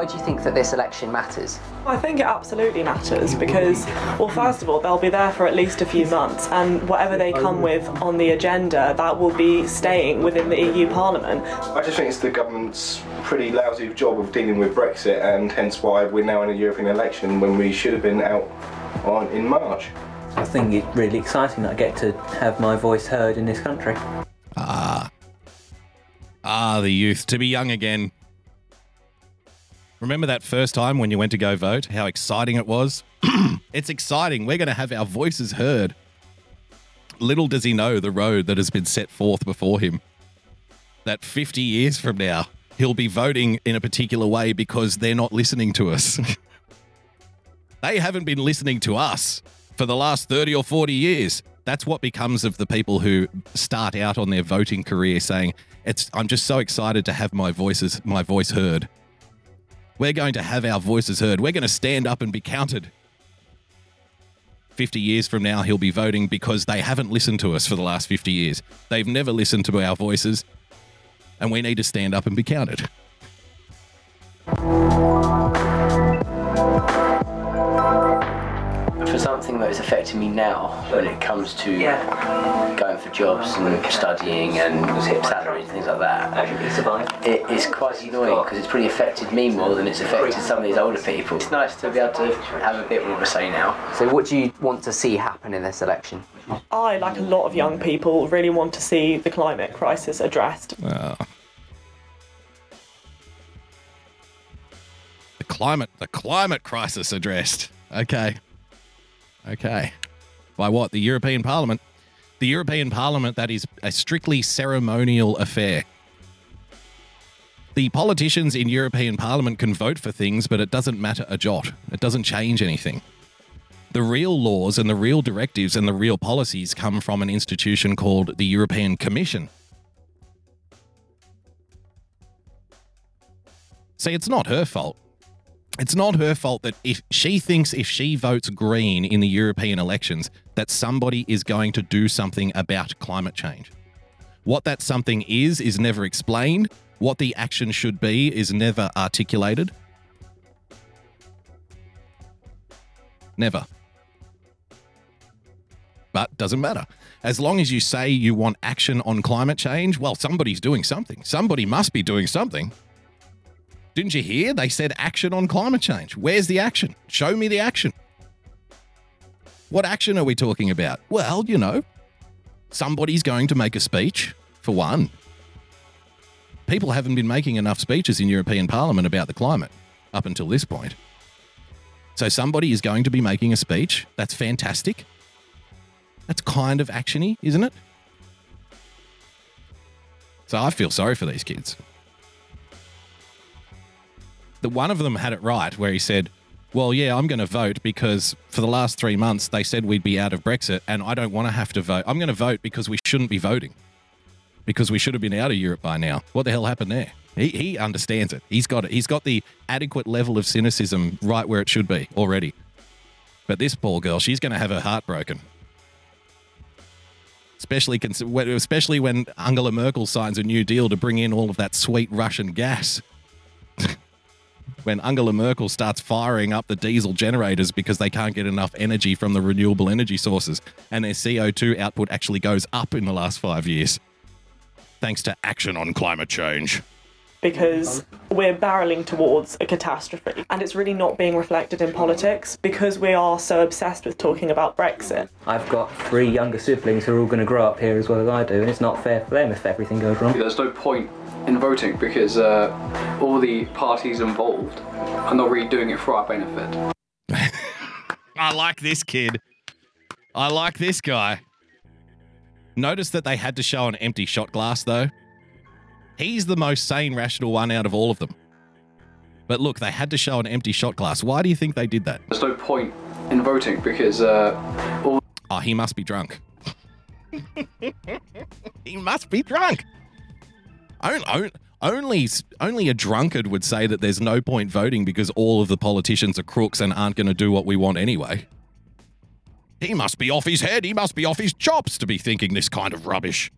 So, why do you think that this election matters? I think it absolutely matters because, well, first of all, they'll be there for at least a few months, and whatever they come with on the agenda, that will be staying within the EU Parliament. I just think it's the government's pretty lousy job of dealing with Brexit, and hence why we're now in a European election when we should have been out on in March. I think it's really exciting that I get to have my voice heard in this country. Ah. Ah, the youth. To be young again. Remember that first time when you went to go vote? How exciting it was? it's exciting. We're going to have our voices heard. Little does he know the road that has been set forth before him. That 50 years from now, he'll be voting in a particular way because they're not listening to us. they haven't been listening to us for the last 30 or 40 years. That's what becomes of the people who start out on their voting career saying, "It's I'm just so excited to have my voices my voice heard." We're going to have our voices heard. We're going to stand up and be counted. 50 years from now, he'll be voting because they haven't listened to us for the last 50 years. They've never listened to our voices, and we need to stand up and be counted. For something that is affecting me now when it comes to going for jobs and studying and salaries and things like that, it is quite annoying because it's pretty affected me more than it's affected some of these older people. It's nice to be able to have a bit more of a say now. So, what do you want to see happen in this election? I, like a lot of young people, really want to see the climate crisis addressed. Uh, the climate the climate crisis addressed. Okay. Okay. By what? The European Parliament. The European Parliament that is a strictly ceremonial affair. The politicians in European Parliament can vote for things, but it doesn't matter a jot. It doesn't change anything. The real laws and the real directives and the real policies come from an institution called the European Commission. See, it's not her fault. It's not her fault that if she thinks if she votes green in the European elections, that somebody is going to do something about climate change. What that something is, is never explained. What the action should be is never articulated. Never. But doesn't matter. As long as you say you want action on climate change, well, somebody's doing something. Somebody must be doing something. Didn't you hear? They said action on climate change. Where's the action? Show me the action. What action are we talking about? Well, you know, somebody's going to make a speech, for one. People haven't been making enough speeches in European Parliament about the climate up until this point. So somebody is going to be making a speech. That's fantastic. That's kind of actiony, isn't it? So I feel sorry for these kids. The one of them had it right where he said, "Well, yeah, I'm going to vote because for the last 3 months they said we'd be out of Brexit and I don't want to have to vote. I'm going to vote because we shouldn't be voting. Because we should have been out of Europe by now. What the hell happened there?" He, he understands it. He's got it. He's got the adequate level of cynicism right where it should be already. But this poor girl, she's going to have her heart broken especially cons- especially when Angela Merkel signs a new deal to bring in all of that sweet Russian gas. when Angela Merkel starts firing up the diesel generators because they can't get enough energy from the renewable energy sources, and their CO2 output actually goes up in the last five years, thanks to action on climate change. because we're barreling towards a catastrophe and it's really not being reflected in politics because we are so obsessed with talking about Brexit. I've got three younger siblings who are all going to grow up here as well as I do, and it's not fair for them if everything goes wrong. There's no point in voting because uh, all the parties involved are not really doing it for our benefit. I like this kid. I like this guy. Notice that they had to show an empty shot glass, though. He's the most sane, rational one out of all of them. But look, they had to show an empty shot glass. Why do you think they did that? There's no point in voting because uh, all Oh, he must be drunk. he must be drunk. On- on- Only, only a drunkard would say that there's no point voting because all of the politicians are crooks and aren't going to do what we want anyway. He must be off his head. He must be off his chops to be thinking this kind of rubbish.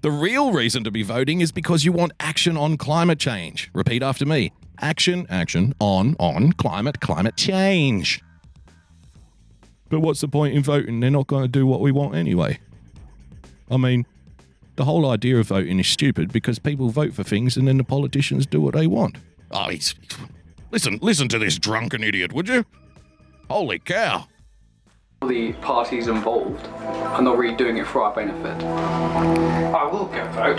The real reason to be voting is because you want action on climate change. Repeat after me action, action on, on climate, climate change. But what's the point in voting? They're not going to do what we want anyway. I mean, the whole idea of voting is stupid because people vote for things and then the politicians do what they want. Oh, he's. Listen, listen to this drunken idiot, would you? Holy cow. the parties involved are not really doing it for our benefit. I will go vote.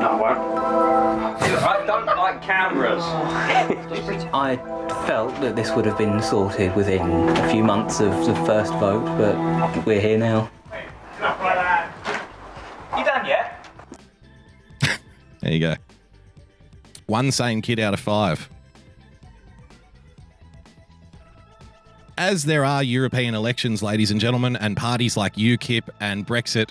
No, I won't. I don't like cameras. I felt that this would have been sorted within a few months of the first vote, but we're here now. You done yet? There you go. One sane kid out of five. As there are European elections, ladies and gentlemen, and parties like UKIP and Brexit,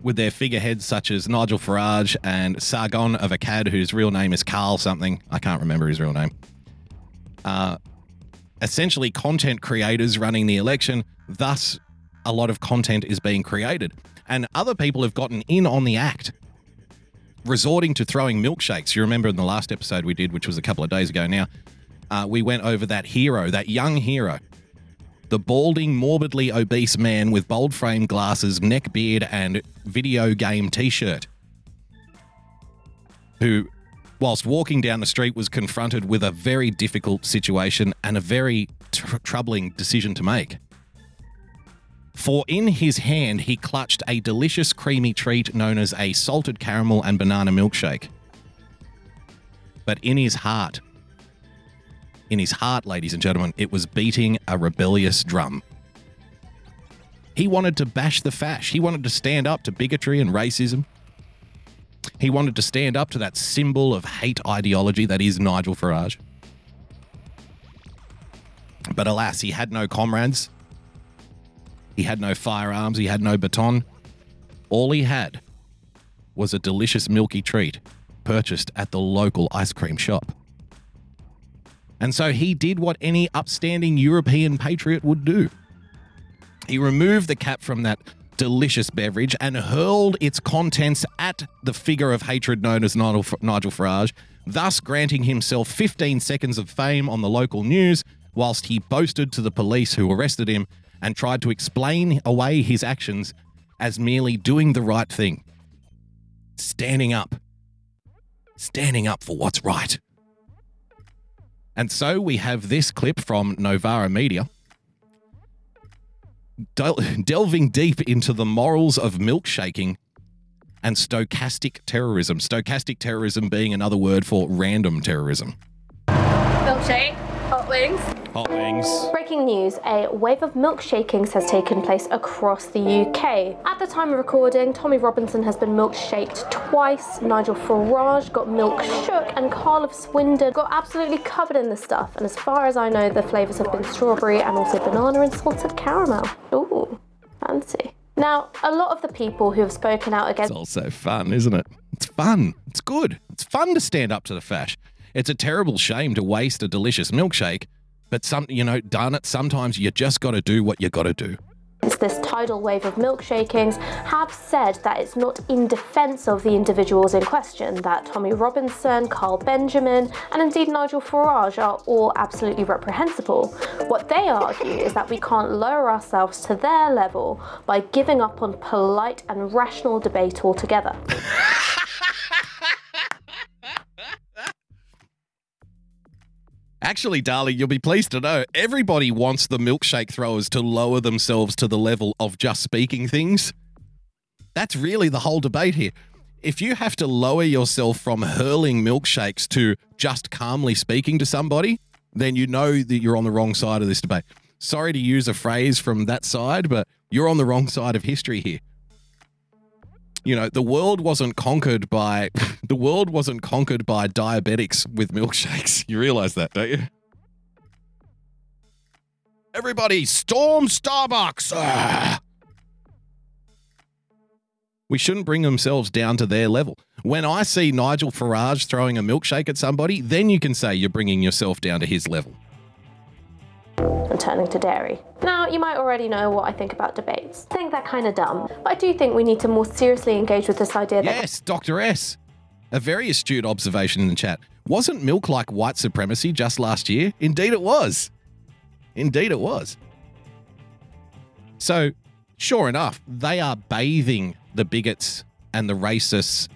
with their figureheads such as Nigel Farage and Sargon of Akkad, whose real name is Carl something, I can't remember his real name, uh, essentially content creators running the election. Thus, a lot of content is being created. And other people have gotten in on the act resorting to throwing milkshakes. You remember in the last episode we did, which was a couple of days ago now, uh, we went over that hero, that young hero, the balding, morbidly obese man with bold frame glasses, neck beard, and video game t shirt, who, whilst walking down the street, was confronted with a very difficult situation and a very tr- troubling decision to make. For in his hand, he clutched a delicious creamy treat known as a salted caramel and banana milkshake. But in his heart, in his heart, ladies and gentlemen, it was beating a rebellious drum. He wanted to bash the fash. He wanted to stand up to bigotry and racism. He wanted to stand up to that symbol of hate ideology that is Nigel Farage. But alas, he had no comrades. He had no firearms. He had no baton. All he had was a delicious milky treat purchased at the local ice cream shop. And so he did what any upstanding European patriot would do. He removed the cap from that delicious beverage and hurled its contents at the figure of hatred known as Nigel Farage, thus granting himself 15 seconds of fame on the local news whilst he boasted to the police who arrested him and tried to explain away his actions as merely doing the right thing. Standing up. Standing up for what's right. And so we have this clip from Novara Media del- delving deep into the morals of milkshaking and stochastic terrorism. Stochastic terrorism being another word for random terrorism. Milkshake, hot wings. Hot wings. Breaking news a wave of milkshakings has taken place across the UK. At the time of recording, Tommy Robinson has been milkshaked twice, Nigel Farage got milk shook, and Carl of Swindon got absolutely covered in the stuff. And as far as I know, the flavours have been strawberry and also banana and salted caramel. Ooh, fancy. Now, a lot of the people who have spoken out against It's also fun, isn't it? It's fun. It's good. It's fun to stand up to the fash. It's a terrible shame to waste a delicious milkshake, but some, you know, darn it, sometimes you just got to do what you got to do. this tidal wave of milkshakings have said that it's not in defence of the individuals in question, that Tommy Robinson, Carl Benjamin, and indeed Nigel Farage are all absolutely reprehensible. What they argue is that we can't lower ourselves to their level by giving up on polite and rational debate altogether. Actually, darling, you'll be pleased to know everybody wants the milkshake throwers to lower themselves to the level of just speaking things. That's really the whole debate here. If you have to lower yourself from hurling milkshakes to just calmly speaking to somebody, then you know that you're on the wrong side of this debate. Sorry to use a phrase from that side, but you're on the wrong side of history here. You know, the world wasn't conquered by the world wasn't conquered by diabetics with milkshakes. You realize that, don't you? Everybody, storm Starbucks! Ah! We shouldn't bring themselves down to their level. When I see Nigel Farage throwing a milkshake at somebody, then you can say you're bringing yourself down to his level. And turning to dairy. Now, you might already know what I think about debates. I think they're kind of dumb, but I do think we need to more seriously engage with this idea that Yes, Dr. S. A very astute observation in the chat. Wasn't milk like white supremacy just last year? Indeed, it was. Indeed, it was. So, sure enough, they are bathing the bigots and the racists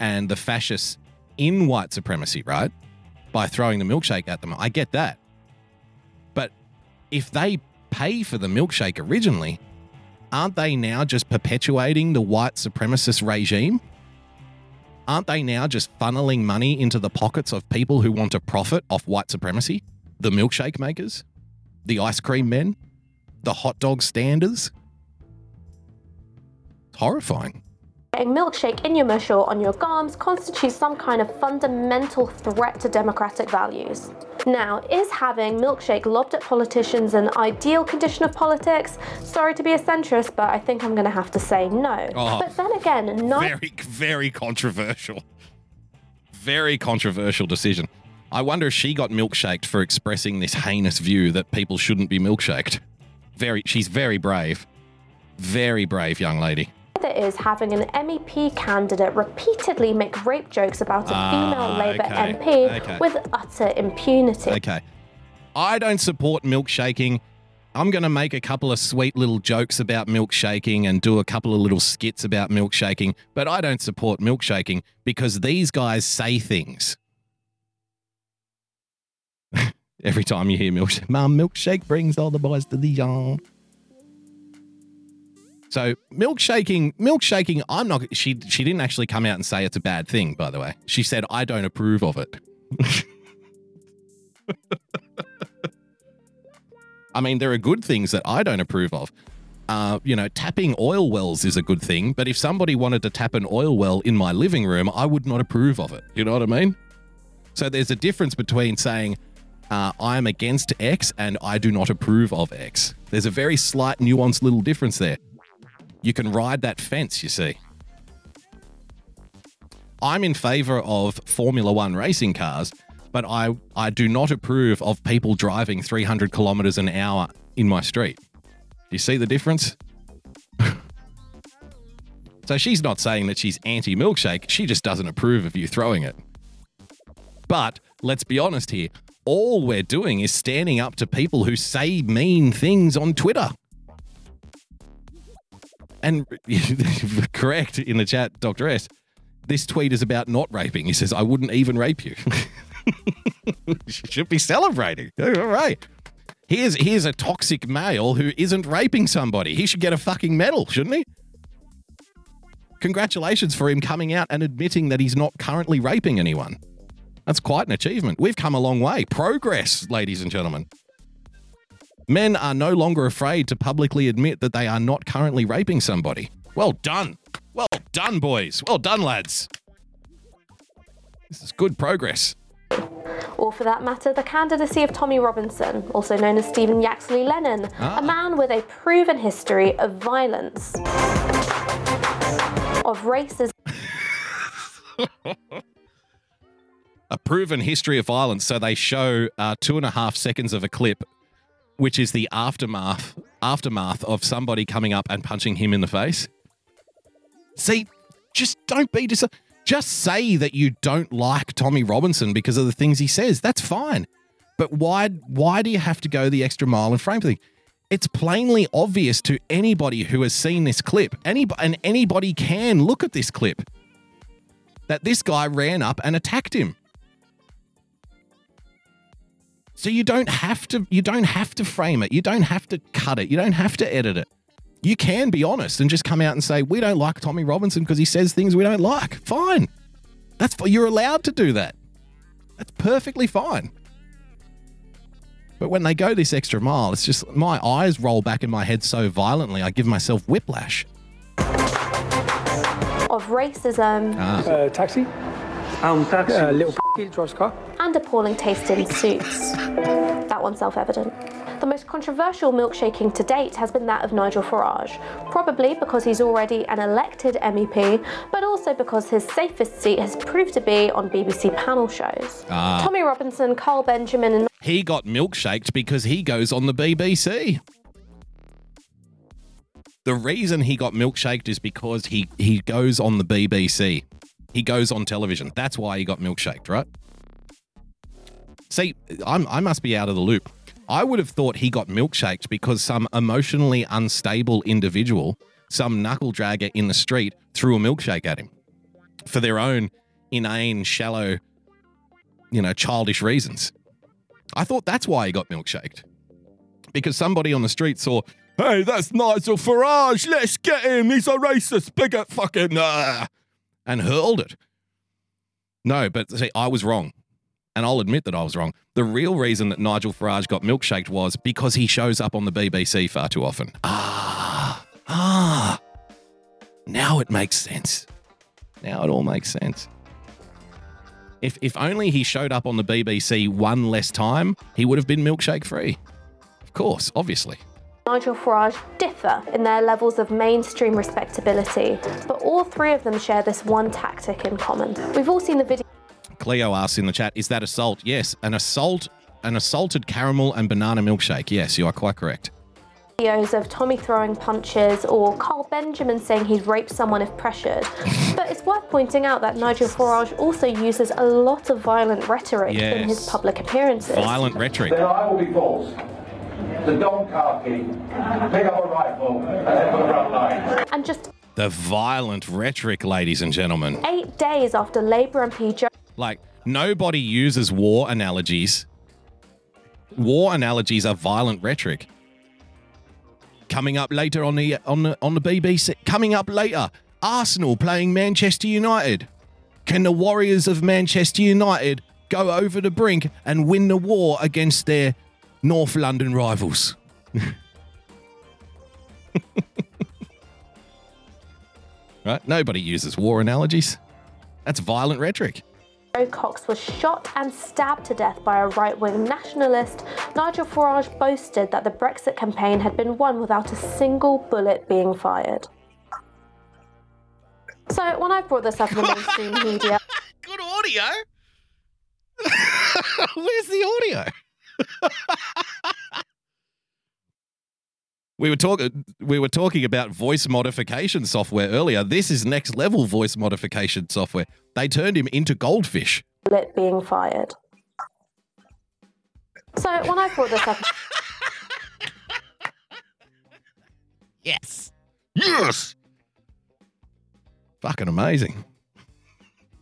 and the fascists in white supremacy, right? By throwing the milkshake at them. I get that. If they pay for the milkshake originally, aren't they now just perpetuating the white supremacist regime? Aren't they now just funneling money into the pockets of people who want to profit off white supremacy? The milkshake makers? The ice cream men? The hot dog standers? It's horrifying. Getting milkshake in your mush or on your gums constitutes some kind of fundamental threat to democratic values. Now, is having milkshake lobbed at politicians an ideal condition of politics? Sorry to be a centrist, but I think I'm going to have to say no. Oh, but then again, not Very, very controversial. Very controversial decision. I wonder if she got milkshaked for expressing this heinous view that people shouldn't be milkshaked. Very, she's very brave. Very brave young lady. That is having an MEP candidate repeatedly make rape jokes about a Ah, female Labour okay, MP okay. with utter impunity. Okay. I don't support milkshaking. I'm going to make a couple of sweet little jokes about milkshaking and do a couple of little skits about milkshaking, but I don't support milkshaking because these guys say things. Every time you hear milkshake, Mum, milkshake brings all the boys to the yard. So milkshaking, milkshaking. I'm not. She she didn't actually come out and say it's a bad thing. By the way, she said I don't approve of it. I mean, there are good things that I don't approve of. Uh, you know, tapping oil wells is a good thing, but if somebody wanted to tap an oil well in my living room, I would not approve of it. You know what I mean? So there's a difference between saying uh, I'm against X and I do not approve of X. There's a very slight, nuanced little difference there. You can ride that fence, you see. I'm in favor of Formula One racing cars, but I, I do not approve of people driving 300 kilometers an hour in my street. Do you see the difference? so she's not saying that she's anti milkshake, she just doesn't approve of you throwing it. But let's be honest here all we're doing is standing up to people who say mean things on Twitter. And correct in the chat, Dr. S, this tweet is about not raping. He says, I wouldn't even rape you. should be celebrating. All right. Here's here's a toxic male who isn't raping somebody. He should get a fucking medal, shouldn't he? Congratulations for him coming out and admitting that he's not currently raping anyone. That's quite an achievement. We've come a long way. Progress, ladies and gentlemen. Men are no longer afraid to publicly admit that they are not currently raping somebody. Well done. Well done, boys. Well done, lads. This is good progress. Or for that matter, the candidacy of Tommy Robinson, also known as Stephen Yaxley Lennon, Ah. a man with a proven history of violence, of racism. a proven history of violence. So they show uh, two and a half seconds of a clip, which is the aftermath aftermath of somebody coming up and punching him in the face. See, just don't be dis. Just say that you don't like Tommy Robinson because of the things he says. That's fine. But why? Why do you have to go the extra mile and frame thing? It's plainly obvious to anybody who has seen this clip. Any and anybody can look at this clip that this guy ran up and attacked him. So you don't have to you don't have to frame it. You don't have to cut it. You don't have to edit it. You can be honest and just come out and say we don't like Tommy Robinson because he says things we don't like. Fine. That's you're allowed to do that. That's perfectly fine. But when they go this extra mile, it's just my eyes roll back in my head so violently I give myself whiplash. of racism Ah. Uh, taxi. Um, taxi. Uh, little p- drives car. and appalling taste in suits. That one's self evident. The most controversial milkshaking to date has been that of Nigel Farage, probably because he's already an elected MEP, but also because his safest seat has proved to be on BBC panel shows. Ah. Tommy Robinson, Carl Benjamin, and He got milkshaked because he goes on the BBC. The reason he got milkshaked is because he, he goes on the BBC. He goes on television. That's why he got milkshaked, right? See, I'm, I must be out of the loop. I would have thought he got milkshaked because some emotionally unstable individual, some knuckle dragger in the street, threw a milkshake at him for their own inane, shallow, you know, childish reasons. I thought that's why he got milkshaked. Because somebody on the street saw, hey, that's Nigel Farage, let's get him, he's a racist, bigot, fucking, uh, and hurled it. No, but see, I was wrong. And I'll admit that I was wrong. The real reason that Nigel Farage got milkshaked was because he shows up on the BBC far too often. Ah, ah. Now it makes sense. Now it all makes sense. If, if only he showed up on the BBC one less time, he would have been milkshake free. Of course, obviously. Nigel Farage differ in their levels of mainstream respectability, but all three of them share this one tactic in common. We've all seen the video. Cleo asks in the chat, is that assault? Yes, an assault, an assaulted caramel and banana milkshake. Yes, you are quite correct. videos of Tommy throwing punches or Carl Benjamin saying he'd rape someone if pressured. but it's worth pointing out that Nigel Farage also uses a lot of violent rhetoric in his public appearances. Violent rhetoric. Then I will be false. So don't khaki. Pick up a rifle and then go front line. And just The violent rhetoric, ladies and gentlemen. eight days after Labour MP Joe Like, nobody uses war analogies. War analogies are violent rhetoric. Coming up later on the on the on the BBC. Coming up later, Arsenal playing Manchester United. Can the Warriors of Manchester United go over the brink and win the war against their North London rivals? right? Nobody uses war analogies. That's violent rhetoric. Jo Cox was shot and stabbed to death by a right wing nationalist, Nigel Farage boasted that the Brexit campaign had been won without a single bullet being fired. So, when I brought this up in the mainstream media, Good audio. Where's the audio? We were talking we were talking about voice modification software earlier. This is next level voice modification software. They turned him into goldfish. bullet being fired. So, when I brought this up Yes. Yes. Fucking amazing.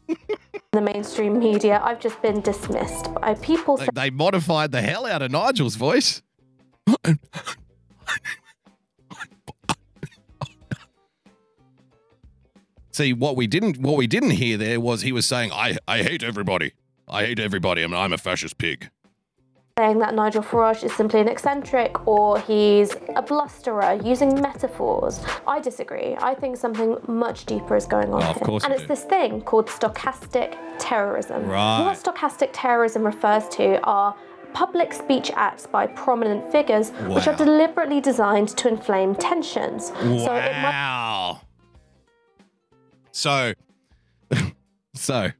the mainstream media, I've just been dismissed by people They, they modified the hell out of Nigel's voice. See what we didn't what we didn't hear there was he was saying I I hate everybody. I hate everybody. I'm, I'm a fascist pig. Saying that Nigel Farage is simply an eccentric or he's a blusterer using metaphors. I disagree. I think something much deeper is going on Oh, of here. and it's do. this thing called stochastic terrorism. Right. What stochastic terrorism refers to are public speech acts by prominent figures which are deliberately designed to inflame tensions. So it might Wow. So, so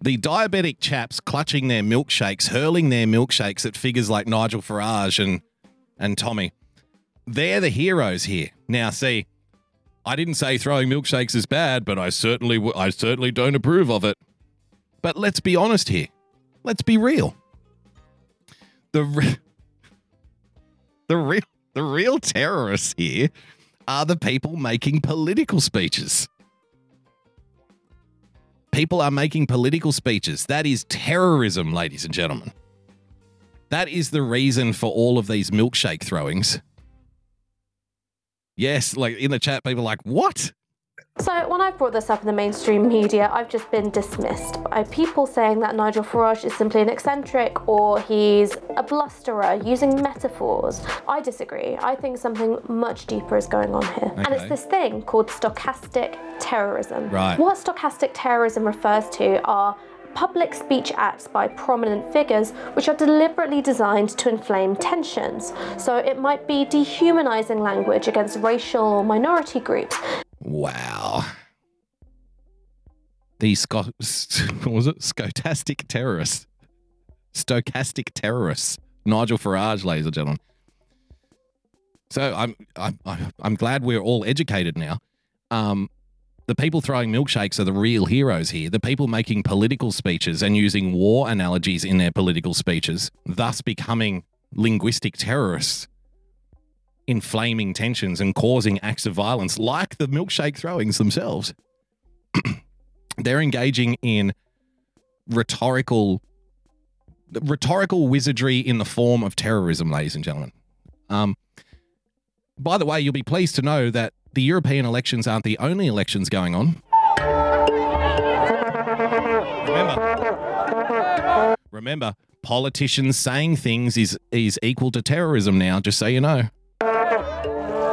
the diabetic chaps clutching their milkshakes, hurling their milkshakes at figures like Nigel Farage and and Tommy, they're the heroes here. Now, see, I didn't say throwing milkshakes is bad, but I certainly w- I certainly don't approve of it. But let's be honest here. Let's be real. The re- the real the real terrorists here are the people making political speeches. People are making political speeches. That is terrorism, ladies and gentlemen. That is the reason for all of these milkshake throwings. Yes, like in the chat, people are like, what? So, when I've brought this up in the mainstream media, I've just been dismissed by people saying that Nigel Farage is simply an eccentric or he's a blusterer using metaphors. I disagree. I think something much deeper is going on here. And it's this thing called stochastic terrorism. Right. What stochastic terrorism refers to are public speech acts by prominent figures which are deliberately designed to inflame tensions. So it might be dehumanizing language against racial or minority groups. Wow. The sco- what was it? Stochastic terrorists. Stochastic terrorists. Nigel Farage, ladies and gentlemen. So I'm I'm I'm- I'm glad we're all educated now. Um, the people throwing milkshakes are the real heroes here. The people making political speeches and using war analogies in their political speeches, thus becoming linguistic terrorists inflaming tensions and causing acts of violence like the milkshake throwings themselves. They're engaging in rhetorical rhetorical wizardry in the form of terrorism, ladies and gentlemen. Um, by the way, you'll be pleased to know that the European elections aren't the only elections going on. Remember, remember, politicians saying things is is equal to terrorism now. Just so you know.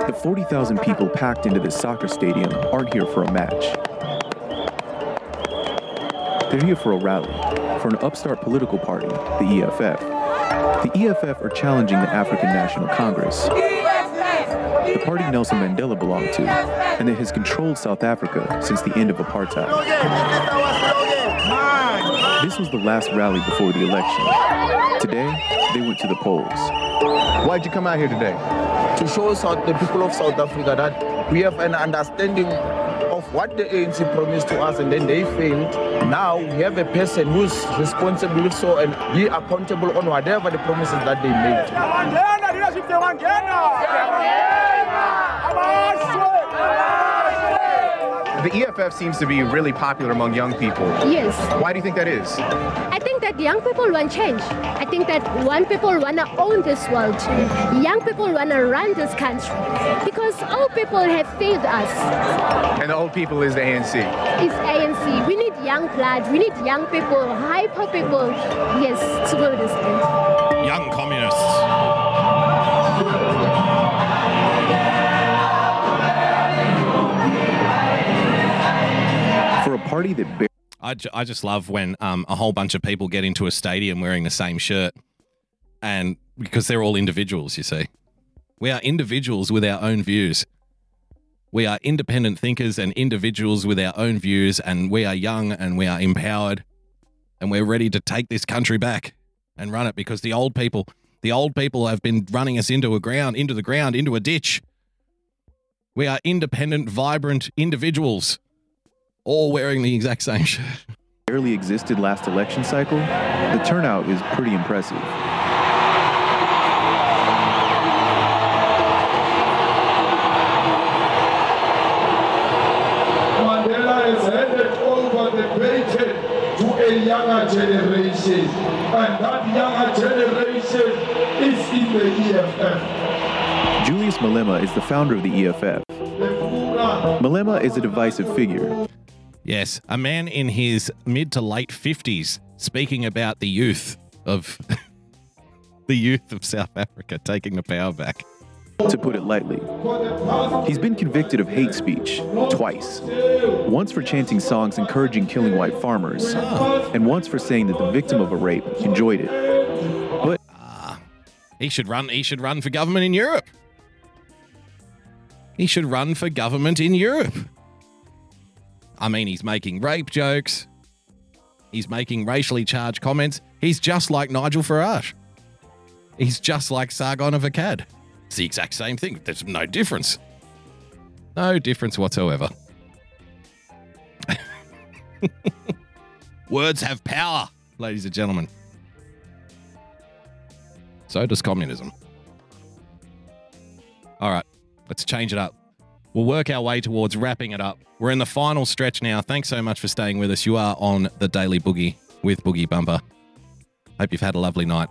The 40,000 people packed into this soccer stadium aren't here for a match. They're here for a rally, for an upstart political party, the EFF. The EFF are challenging the African National Congress, the party Nelson Mandela belonged to, and that has controlled South Africa since the end of apartheid. This was the last rally before the election. Today, they went to the polls. Why'd you come out here today? To show South, the people of South Africa that we have an understanding of what the ANC promised to us and then they failed. Now we have a person who's responsible so and be accountable on whatever the promises that they made. The EFF seems to be really popular among young people. Yes. Why do you think that is? I think that young people want change. I think that young people want to own this world. Young people want to run this country because old people have failed us. And the old people is the ANC. It's ANC. We need young blood. We need young people, hyper people. Yes, to go this thing. Young communists. Party that bears I, ju- I just love when um, a whole bunch of people get into a stadium wearing the same shirt, and because they're all individuals, you see, we are individuals with our own views. We are independent thinkers and individuals with our own views, and we are young and we are empowered, and we're ready to take this country back and run it because the old people, the old people have been running us into a ground, into the ground, into a ditch. We are independent, vibrant individuals, all wearing the exact same shirt. barely existed last election cycle, the turnout is pretty impressive. Mandela has handed over the baton to a younger generation, and that younger generation is in the EFF. Julius Malema is the founder of the EFF. Malema is a divisive figure. Yes, a man in his mid to late 50s speaking about the youth of the youth of South Africa taking the power back. To put it lightly, he's been convicted of hate speech twice. Once for chanting songs encouraging killing white farmers, and once for saying that the victim of a rape enjoyed it. But ah, He should run he should run for government in Europe. He should run for government in Europe. I mean, he's making rape jokes. He's making racially charged comments. He's just like Nigel Farage. He's just like Sargon of Akkad. It's the exact same thing. There's no difference. No difference whatsoever. Words have power, ladies and gentlemen. So does communism. All right, let's change it up. We'll work our way towards wrapping it up. We're in the final stretch now. Thanks so much for staying with us. You are on the Daily Boogie with Boogie Bumper. Hope you've had a lovely night.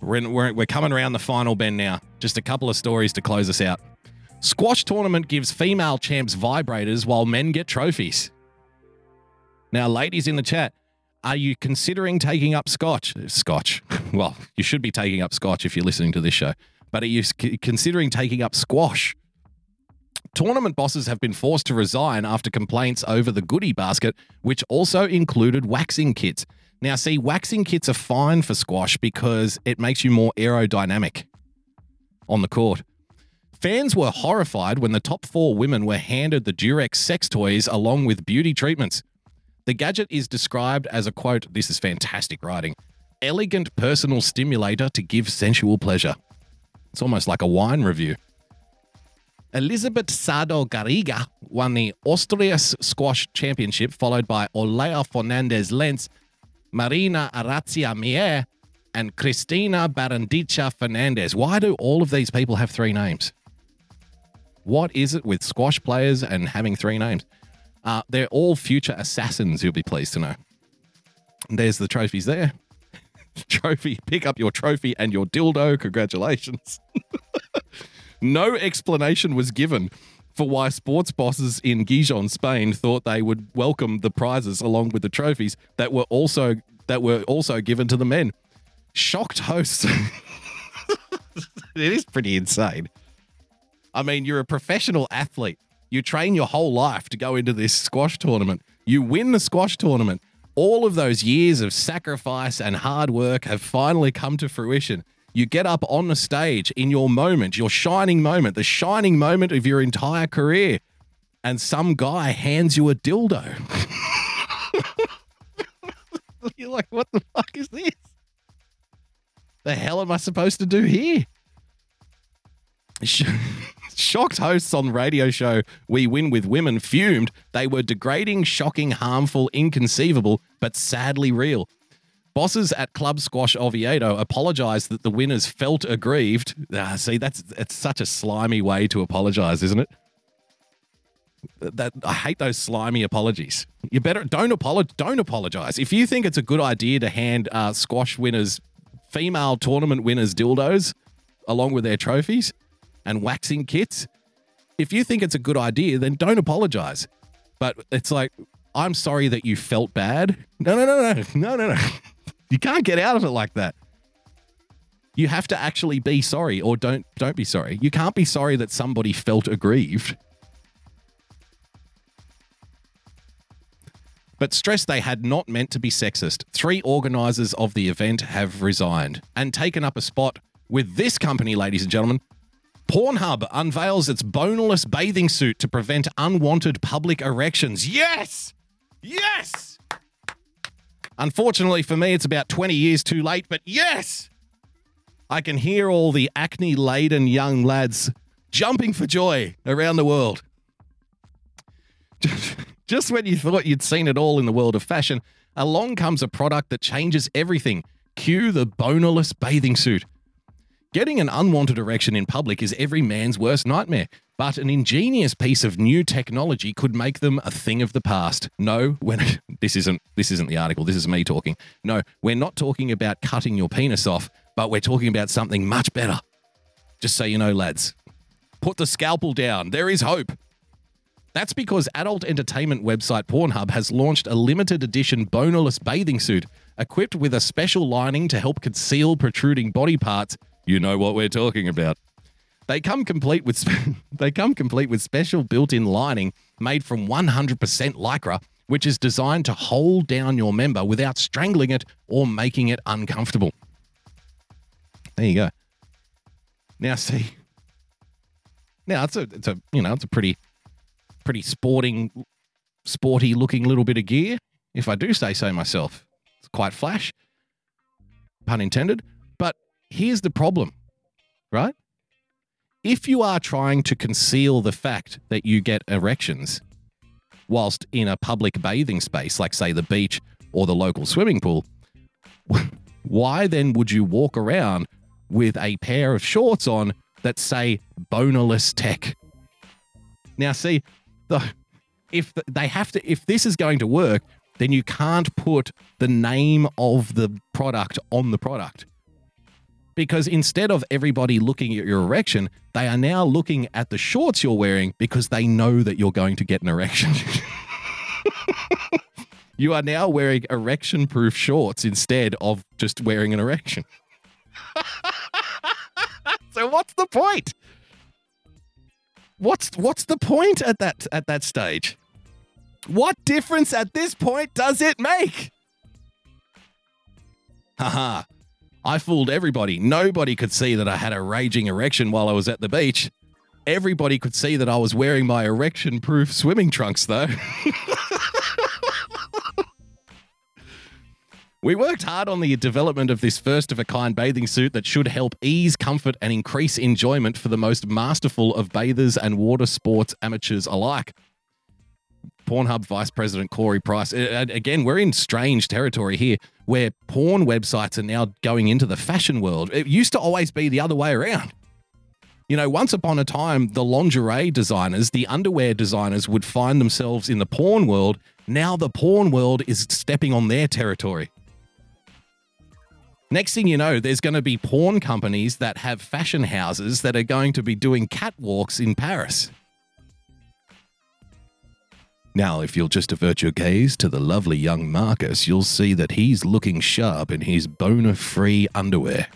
We're, in, we're, we're coming around the final bend now. Just a couple of stories to close us out. Squash tournament gives female champs vibrators while men get trophies. Now, ladies in the chat, are you considering taking up scotch? Scotch. Well, you should be taking up scotch if you're listening to this show. But are you considering taking up squash? Tournament bosses have been forced to resign after complaints over the goodie basket, which also included waxing kits. Now, see, waxing kits are fine for squash because it makes you more aerodynamic on the court. Fans were horrified when the top four women were handed the Durex sex toys along with beauty treatments. The gadget is described as a quote, this is fantastic writing, elegant personal stimulator to give sensual pleasure. It's almost like a wine review. Elizabeth Sado Garriga won the Asturias Squash Championship, followed by Olea Fernandez Lenz, Marina Arazia Mier, and Cristina Barandicha Fernandez. Why do all of these people have three names? What is it with squash players and having three names? Uh, they're all future assassins, you'll be pleased to know. There's the trophies there. trophy, pick up your trophy and your dildo. Congratulations. no explanation was given for why sports bosses in Gijon, Spain, thought they would welcome the prizes along with the trophies that were also that were also given to the men. Shocked hosts. it is pretty insane. I mean, you're a professional athlete. You train your whole life to go into this squash tournament. You win the squash tournament. All of those years of sacrifice and hard work have finally come to fruition. You get up on the stage in your moment, your shining moment, the shining moment of your entire career, and some guy hands you a dildo. You're like, what the fuck is this? The hell am I supposed to do here? Shocked hosts on radio show We Win with Women fumed they were degrading, shocking, harmful, inconceivable, but sadly real. Bosses at Club Squash Oviedo apologized that the winners felt aggrieved. Ah, see, that's it's such a slimy way to apologize, isn't it? That I hate those slimy apologies. You better don't apologize. Don't apologize. If you think it's a good idea to hand uh, squash winners, female tournament winners, dildos along with their trophies and waxing kits, if you think it's a good idea, then don't apologize. But it's like, I'm sorry that you felt bad. No, no, no, no, no, no, no. You can't get out of it like that. You have to actually be sorry or don't don't be sorry. You can't be sorry that somebody felt aggrieved. but stressed they had not meant to be sexist. Three organisers of the event have resigned and taken up a spot with this company, ladies and gentlemen. Pornhub unveils its bonerless bathing suit to prevent unwanted public erections. Yes! Yes! Unfortunately for me, it's about 20 years too late, but yes! I can hear all the acne laden young lads jumping for joy around the world. Just when you thought you'd seen it all in the world of fashion, along comes a product that changes everything. Cue the bonerless bathing suit. Getting an unwanted erection in public is every man's worst nightmare, but an ingenious piece of new technology could make them a thing of the past. No, when this isn't this isn't the article, this is me talking. No, we're not talking about cutting your penis off, but we're talking about something much better. Just so you know, lads. Put the scalpel down. There is hope. That's because adult entertainment website Pornhub has launched a limited edition bonerless bathing suit equipped with a special lining to help conceal protruding body parts. You know what we're talking about. They come complete with sp- they come complete with special built-in lining made from 100% lycra, which is designed to hold down your member without strangling it or making it uncomfortable. There you go. Now see. Now it's a it's a you know it's a pretty pretty sporting sporty looking little bit of gear, if I do say so myself. It's quite flash. Pun intended. But here's the problem, right? If you are trying to conceal the fact that you get erections whilst in a public bathing space, like, say, the beach or the local swimming pool, why then would you walk around with a pair of shorts on that say bonerless tech? Now, see, the, if they have to, if this is going to work, then you can't put the name of the product on the product. Because instead of everybody looking at your erection, they are now looking at the shorts you're wearing because they know that you're going to get an erection. you are now wearing erection proof shorts instead of just wearing an erection. so what's the point? What's what's the point at that at that stage? What difference at this point does it make? Haha. I fooled everybody. Nobody could see that I had a raging erection while I was at the beach. Everybody could see that I was wearing my erection proof swimming trunks, though. we worked hard on the development of this first of a kind bathing suit that should help ease comfort and increase enjoyment for the most masterful of bathers and water sports amateurs alike. Pornhub Vice President Corey Price. Uh, Again, we're in strange territory here where porn websites are now going into the fashion world. It used to always be the other way around. You know, once upon a time, the lingerie designers, the underwear designers would find themselves in the porn world. Now the porn world is stepping on their territory. Next thing you know, there's going to be porn companies that have fashion houses that are going to be doing catwalks in Paris. Now, if you'll just avert your gaze to the lovely young Marcus, you'll see that he's looking sharp in his boner free underwear.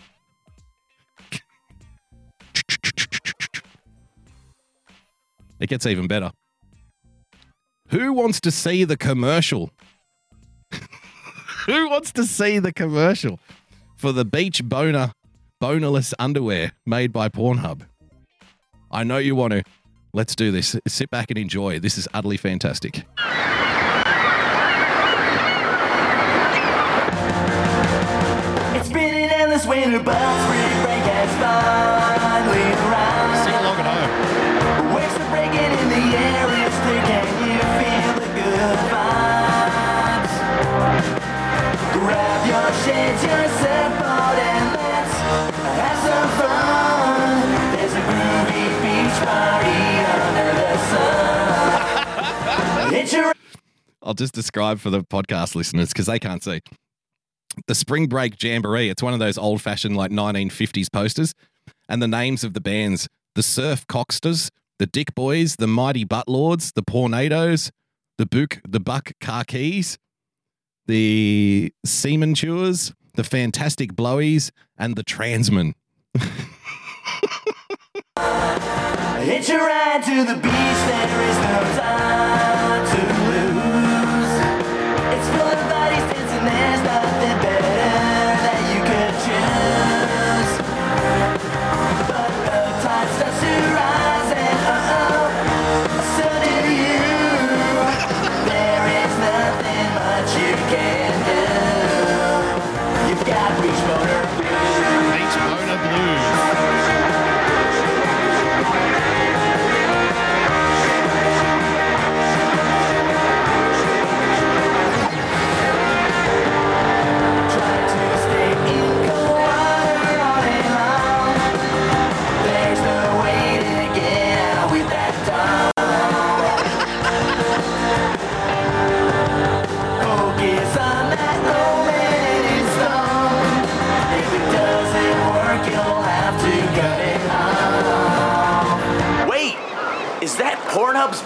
It gets even better. Who wants to see the commercial? Who wants to see the commercial for the beach boner, bonerless underwear made by Pornhub? I know you want to. Let's do this. Sit back and enjoy. This is utterly fantastic. Winter, but spring break has finally I'll just describe for the podcast listeners because they can't see. The Spring Break Jamboree. It's one of those old fashioned, like 1950s posters. And the names of the bands the Surf Cocksters, the Dick Boys, the Mighty Butt Lords, the Tornadoes, the Book, the Buck Car Keys, the Seaman Chewers, the Fantastic Blowies, and the Transmen. Hitch a ride to the beach, there is no time to it's nobody's dancing, there's nothing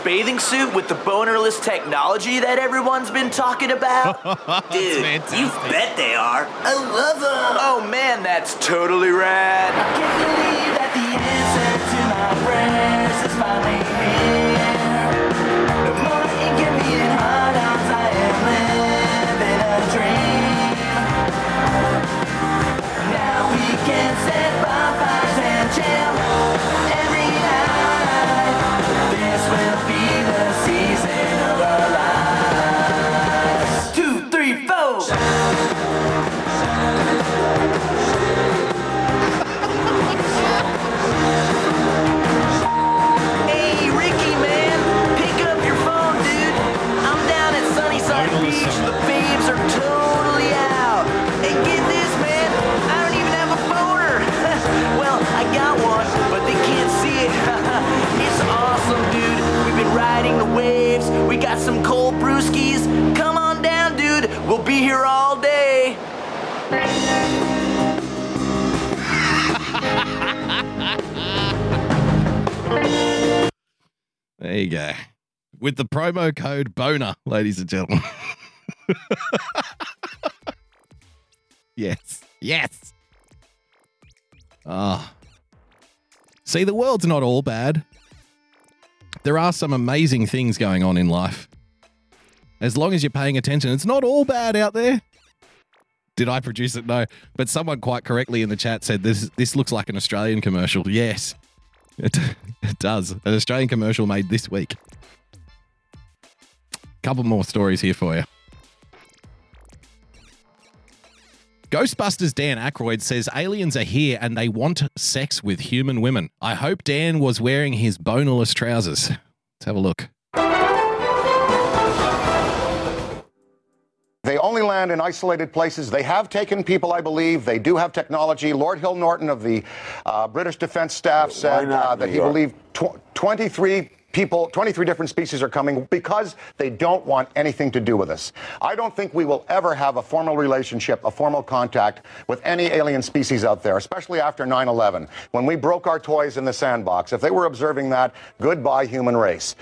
bathing suit with the bonerless technology that everyone's been talking about? Dude, you bet they are. I love them. Oh man, that's totally rad. that the answer to my There you go. With the promo code BONER, ladies and gentlemen. yes. Yes. Ah. See, the world's not all bad. There are some amazing things going on in life. As long as you're paying attention, it's not all bad out there. Did I produce it? No. But someone quite correctly in the chat said this this looks like an Australian commercial. Yes. It, it does. An Australian commercial made this week. Couple more stories here for you. Ghostbusters Dan Aykroyd says aliens are here and they want sex with human women. I hope Dan was wearing his bonerless trousers. Let's have a look. They only land in isolated places. They have taken people, I believe. They do have technology. Lord Hill Norton of the uh, British Defense Staff said uh, that he believed tw- 23 people, 23 different species are coming because they don't want anything to do with us. I don't think we will ever have a formal relationship, a formal contact with any alien species out there, especially after 9 11, when we broke our toys in the sandbox. If they were observing that, goodbye, human race.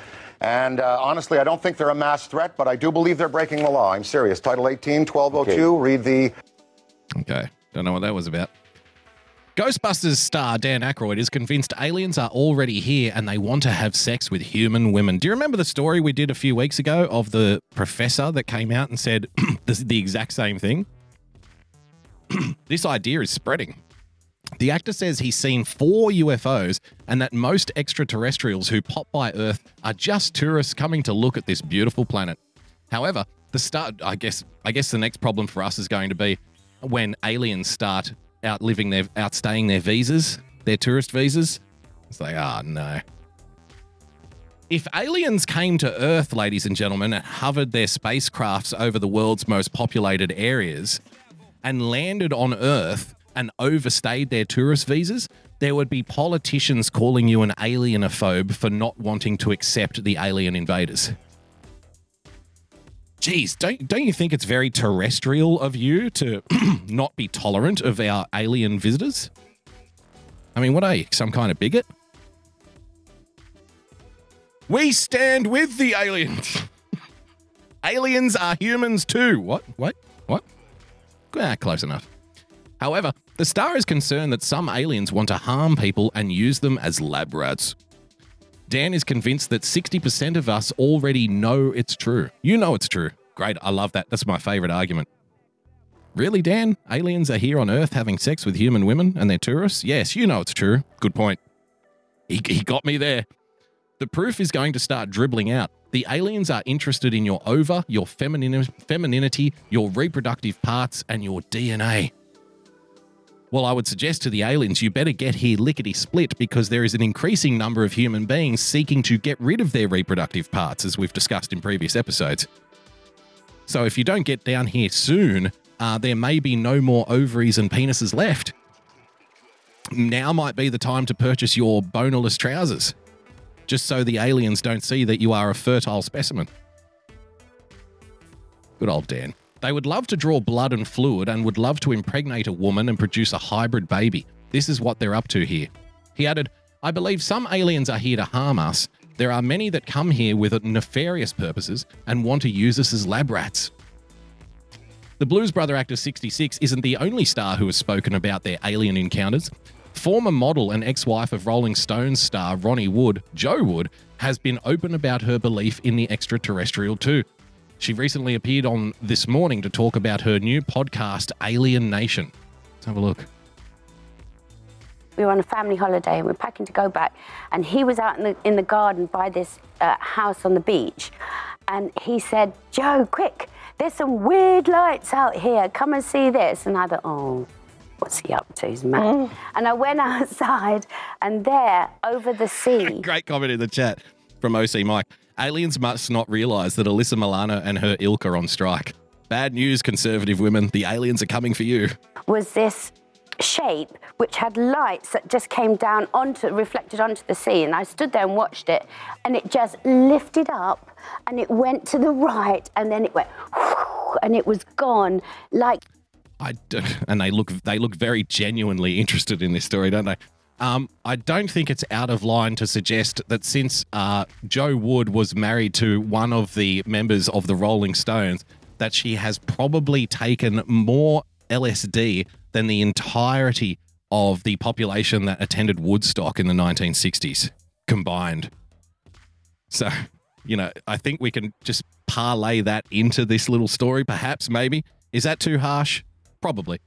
And uh, honestly, I don't think they're a mass threat, but I do believe they're breaking the law. I'm serious. Title 18, 1202, read the Okay. Don't know what that was about. Ghostbusters star Dan Aykroyd is convinced aliens are already here and they want to have sex with human women. Do you remember the story we did a few weeks ago of the professor that came out and said this is the exact same thing? this idea is spreading. The actor says he's seen four UFOs and that most extraterrestrials who pop by Earth are just tourists coming to look at this beautiful planet. However, the start I guess I guess the next problem for us is going to be when aliens start outliving their outstaying their visas, their tourist visas. It's like, ah, no. If aliens came to Earth, ladies and gentlemen, and hovered their spacecrafts over the world's most populated areas and landed on Earth and overstayed their tourist visas, there would be politicians calling you an alienophobe for not wanting to accept the alien invaders. Geez, don't don't you think it's very terrestrial of you to not be tolerant of our alien visitors? I mean, what are you, some kind of bigot? We stand with the aliens. aliens are humans too. What? What? What? Ah, close enough. However, the star is concerned that some aliens want to harm people and use them as lab rats. Dan is convinced that 60% of us already know it's true. You know it's true. Great, I love that. That's my favorite argument. Really, Dan? Aliens are here on Earth having sex with human women and they're tourists? Yes, you know it's true. Good point. He, he got me there. The proof is going to start dribbling out. The aliens are interested in your ova, your feminin- femininity, your reproductive parts, and your DNA. Well, I would suggest to the aliens you better get here lickety split because there is an increasing number of human beings seeking to get rid of their reproductive parts, as we've discussed in previous episodes. So if you don't get down here soon, uh, there may be no more ovaries and penises left. Now might be the time to purchase your bonerless trousers, just so the aliens don't see that you are a fertile specimen. Good old Dan. They would love to draw blood and fluid and would love to impregnate a woman and produce a hybrid baby. This is what they're up to here. He added, I believe some aliens are here to harm us, There are many that come here with nefarious purposes and want to use us as lab rats. The Blues Brother actor 66 isn't the only star who has spoken about their alien encounters. Former model and ex wife of Rolling Stones star Ronnie Wood, Jo Wood, has been open about her belief in the extraterrestrial too. She recently appeared on This Morning to talk about her new podcast, Alien Nation. Let's have a look. we were on a family holiday and we're packing to go back and he was out in the, in the garden by this uh, house on the beach and he said joe quick there's some weird lights out here come and see this and i thought oh what's he up to he's mad and i went outside and there over the sea Great comment in the chat from OC Mike. Aliens must not realize that Alyssa Milano and her ilk are on strike. Bad news, conservative women. The aliens are coming for you. was this shape which had lights that just came down onto reflected onto the sea and I stood there and watched it and it just lifted up and it went to the right and then it went and it was gone like I don't, and they look they look very genuinely interested in this story, don't they? Um, I don't think it's out of line to suggest that since uh, Jo Wood was married to one of the members of the Rolling Stones, that she has probably taken more LSD than the entirety of the population that attended Woodstock in the 1960s combined. So, you know, I think we can just parlay that into this little story, perhaps, maybe. Is that too harsh? Probably.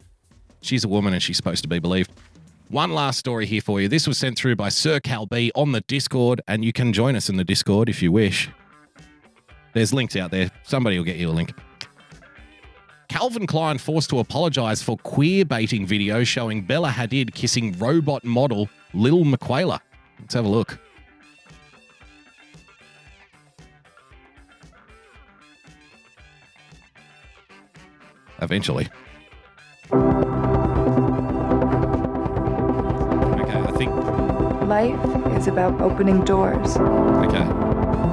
She's a woman and she's supposed to be believed. One last story here for you. This was sent through by Sir Cal B on the Discord, and you can join us in the Discord if you wish. There's links out there. Somebody will get you a link. Calvin Klein forced to apologize for queer baiting video showing Bella Hadid kissing robot model Lil Miquela. Let's have a look. Eventually. Life is about opening doors. Okay.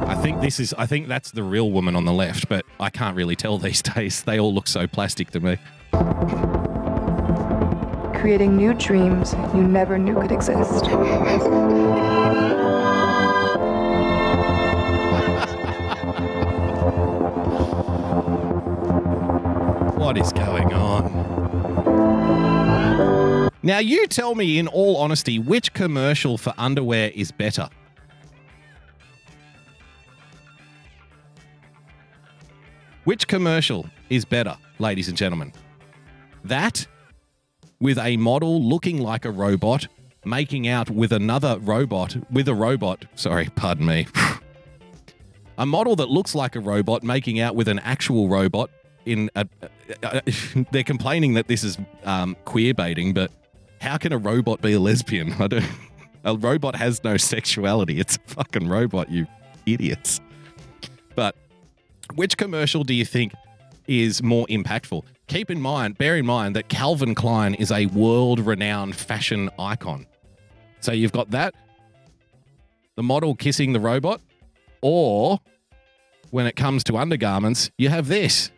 I think this is I think that's the real woman on the left, but I can't really tell these days. They all look so plastic to me. Creating new dreams you never knew could exist. What is going on? Now you tell me in all honesty which commercial for underwear is better. Which commercial is better, ladies and gentlemen? That with a model looking like a robot making out with another robot with a robot, sorry, pardon me. a model that looks like a robot making out with an actual robot in a, they're complaining that this is um, queer baiting, but how can a robot be a lesbian? I don't. A robot has no sexuality. It's a fucking robot, you idiots. But which commercial do you think is more impactful? Keep in mind, bear in mind that Calvin Klein is a world renowned fashion icon. So you've got that, the model kissing the robot, or when it comes to undergarments, you have this.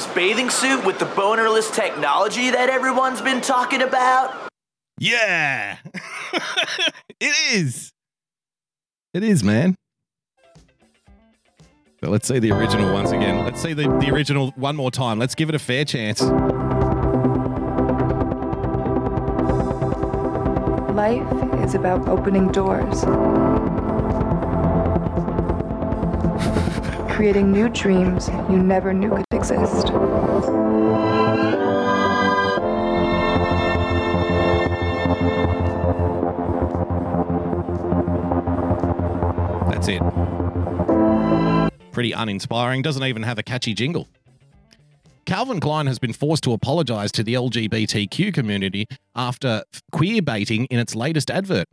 Pornhub's bathing suit with the bonerless technology that everyone's been talking about? Yeah. it is. It is, man. But let's see the original once again. Let's see the, the original one more time. Let's give it a fair chance. Life is about opening doors. Creating new dreams you never knew could exist. That's it. Pretty uninspiring. Doesn't even have a catchy jingle. Calvin Klein has been forced to apologize to the LGBTQ community after queer baiting in its latest advert.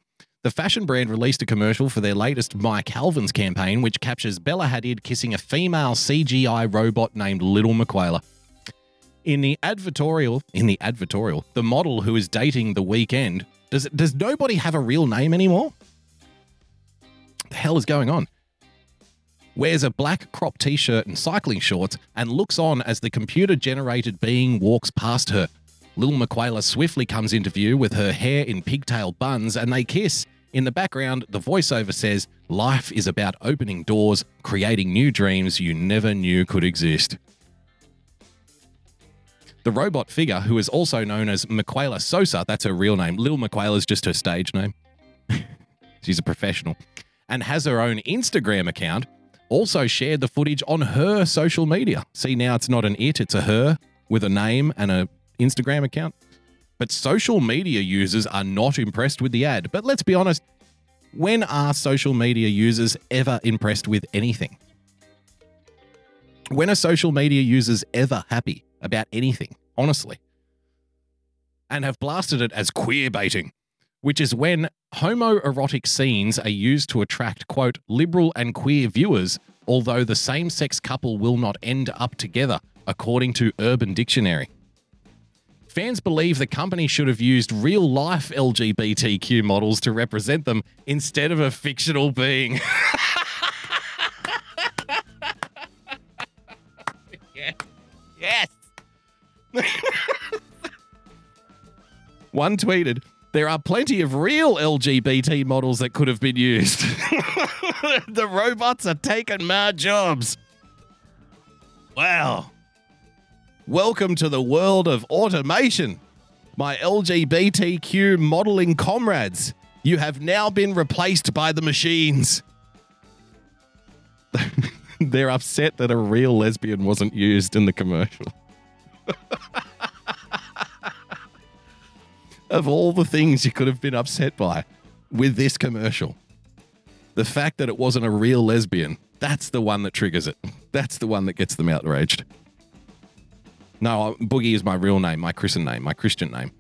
The fashion brand released a commercial for their latest My Calvins campaign, which captures Bella Hadid kissing a female CGI robot named Little Miquela. In the advertorial, in the advertorial, the model who is dating the Weeknd, does does nobody have a real name anymore? The hell is going on? Wears a black crop t-shirt and cycling shorts and looks on as the computer-generated being walks past her. Lil Miquela swiftly comes into view with her hair in pigtail buns and they kiss. In the background, the voiceover says, Life is about opening doors, creating new dreams you never knew could exist. The robot figure, who is also known as Miquela Sosa, that's her real name. Lil Miquela's just her stage name. She's a professional. And has her own Instagram account. Also shared the footage on her social media. See, now it's not an it, it's a her with a name and a Instagram account. But social media users are not impressed with the ad. But let's be honest, when are social media users ever impressed with anything? When are social media users ever happy about anything, honestly? And have blasted it as queer baiting, which is when homoerotic scenes are used to attract, quote, liberal and queer viewers, although the same sex couple will not end up together, according to Urban Dictionary. Fans believe the company should have used real life LGBTQ models to represent them instead of a fictional being. yes. One tweeted, there are plenty of real LGBT models that could have been used. the robots are taking my jobs. Wow. Welcome to the world of automation. My LGBTQ modeling comrades, you have now been replaced by the machines. They're upset that a real lesbian wasn't used in the commercial. of all the things you could have been upset by with this commercial, the fact that it wasn't a real lesbian, that's the one that triggers it. That's the one that gets them outraged. No, Boogie is my real name, my Christian name, my Christian name.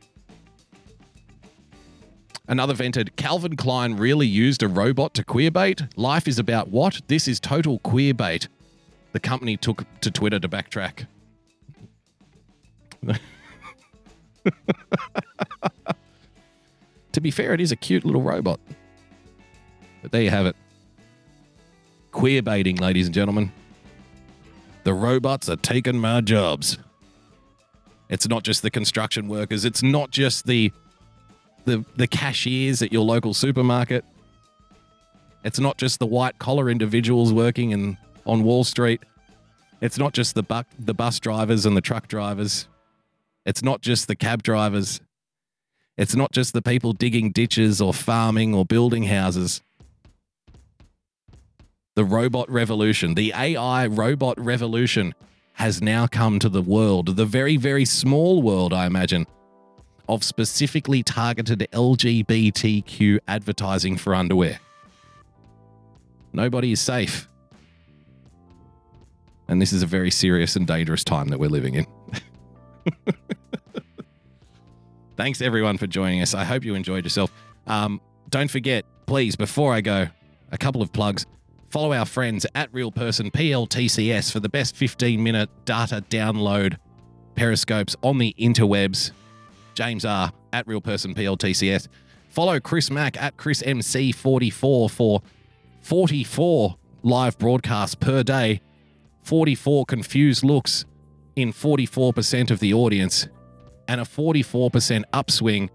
Another vented, Calvin Klein really used a robot to queerbait? Life is about what? This is total queerbait. The company took to Twitter to backtrack. to be fair, it is a cute little robot. But there you have it. Queer baiting, ladies and gentlemen. The robots are taking my jobs. It's not just the construction workers, it's not just the the the cashiers at your local supermarket. It's not just the white collar individuals working in on Wall Street. It's not just the bu- the bus drivers and the truck drivers. It's not just the cab drivers. It's not just the people digging ditches or farming or building houses. The robot revolution, the AI robot revolution has now come to the world, the very, very small world, I imagine, of specifically targeted LGBTQ advertising for underwear. Nobody is safe. And this is a very serious and dangerous time that we're living in. Thanks everyone for joining us. I hope you enjoyed yourself. Um, don't forget, please, before I go, a couple of plugs. Follow our friends at Real Person PLTCS for the best 15 minute data download periscopes on the interwebs. James R at Real Person PLTCS. Follow Chris Mack at Chris MC44 for 44 live broadcasts per day, 44 confused looks in 44% of the audience, and a 44% upswing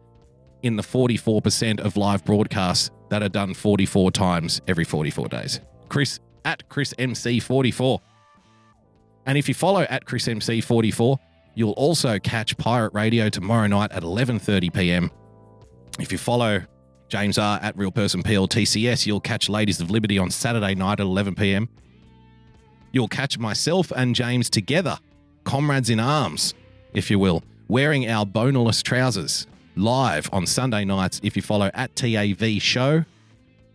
in the 44% of live broadcasts that are done 44 times every 44 days. Chris at Chris MC44. And if you follow at Chris MC44, you'll also catch Pirate Radio tomorrow night at 11:30 p.m. If you follow James R at Real Person you'll catch Ladies of Liberty on Saturday night at 11 p.m. You'll catch myself and James together, comrades in arms, if you will, wearing our bonerless trousers live on Sunday nights if you follow at TAV Show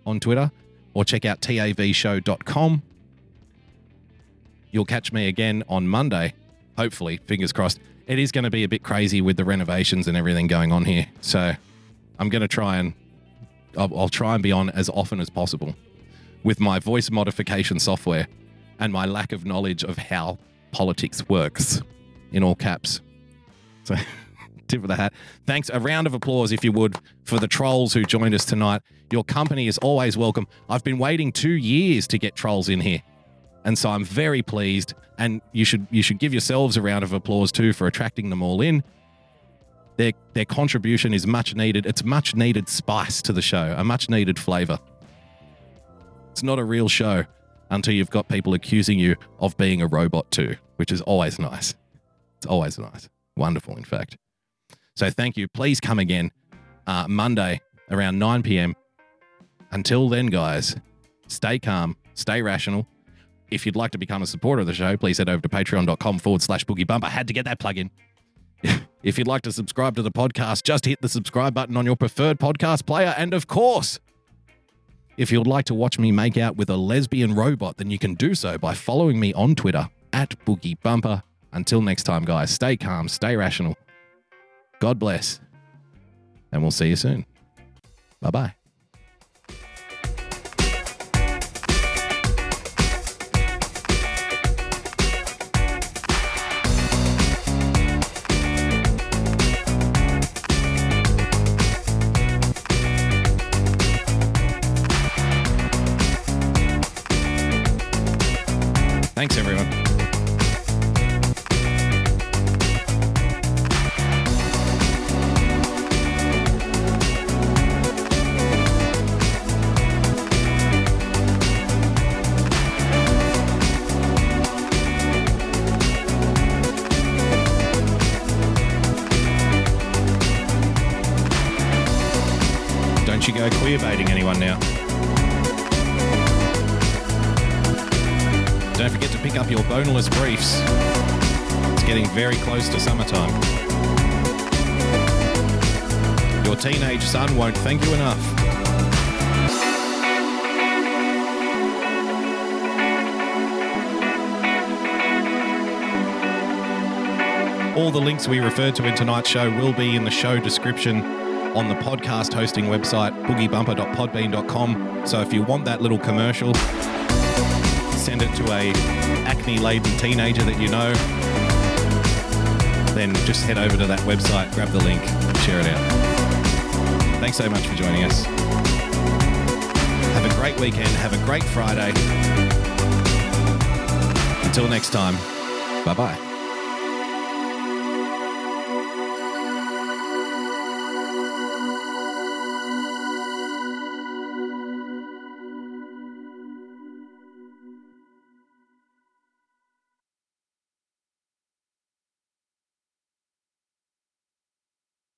on Twitter or check out tavshow.com. You'll catch me again on Monday, hopefully, fingers crossed. It is going to be a bit crazy with the renovations and everything going on here. So I'm going to try and I'll, I'll try and be on as often as possible with my voice modification software and my lack of knowledge of how politics works in all caps. So, tip of the hat. Thanks. A round of applause, if you would, for the trolls who joined us tonight. Your company is always welcome. I've been waiting two years to get trolls in here, and so I'm very pleased. And you should you should give yourselves a round of applause too for attracting them all in. Their their contribution is much needed. It's much needed spice to the show, a much needed flavor. It's not a real show until you've got people accusing you of being a robot too, which is always nice. It's always nice. Wonderful, in fact. So thank you. Please come again uh, Monday around 9 p.m. Until then, guys, stay calm, stay rational. If you'd like to become a supporter of the show, please head over to patreon.com forward slash boogie bump. I had to get that plug in. if you'd like to subscribe to the podcast, just hit the subscribe button on your preferred podcast player. And of course, if you'd like to watch me make out with a lesbian robot, then you can do so by following me on Twitter at Boogie Bumper. Until next time, guys, stay calm, stay rational. God bless. And we'll see you soon. Bye bye. Thanks, everyone. Baiting anyone now. Don't forget to pick up your bonerless briefs. It's getting very close to summertime. Your teenage son won't thank you enough. All the links we referred to in tonight's show will be in the show description on the podcast hosting website, boogiebumper.podbean.com. So if you want that little commercial, send it to a acne-laden teenager that you know, then just head over to that website, grab the link, and share it out. Thanks so much for joining us. Have a great weekend. Have a great Friday. Until next time, bye bye.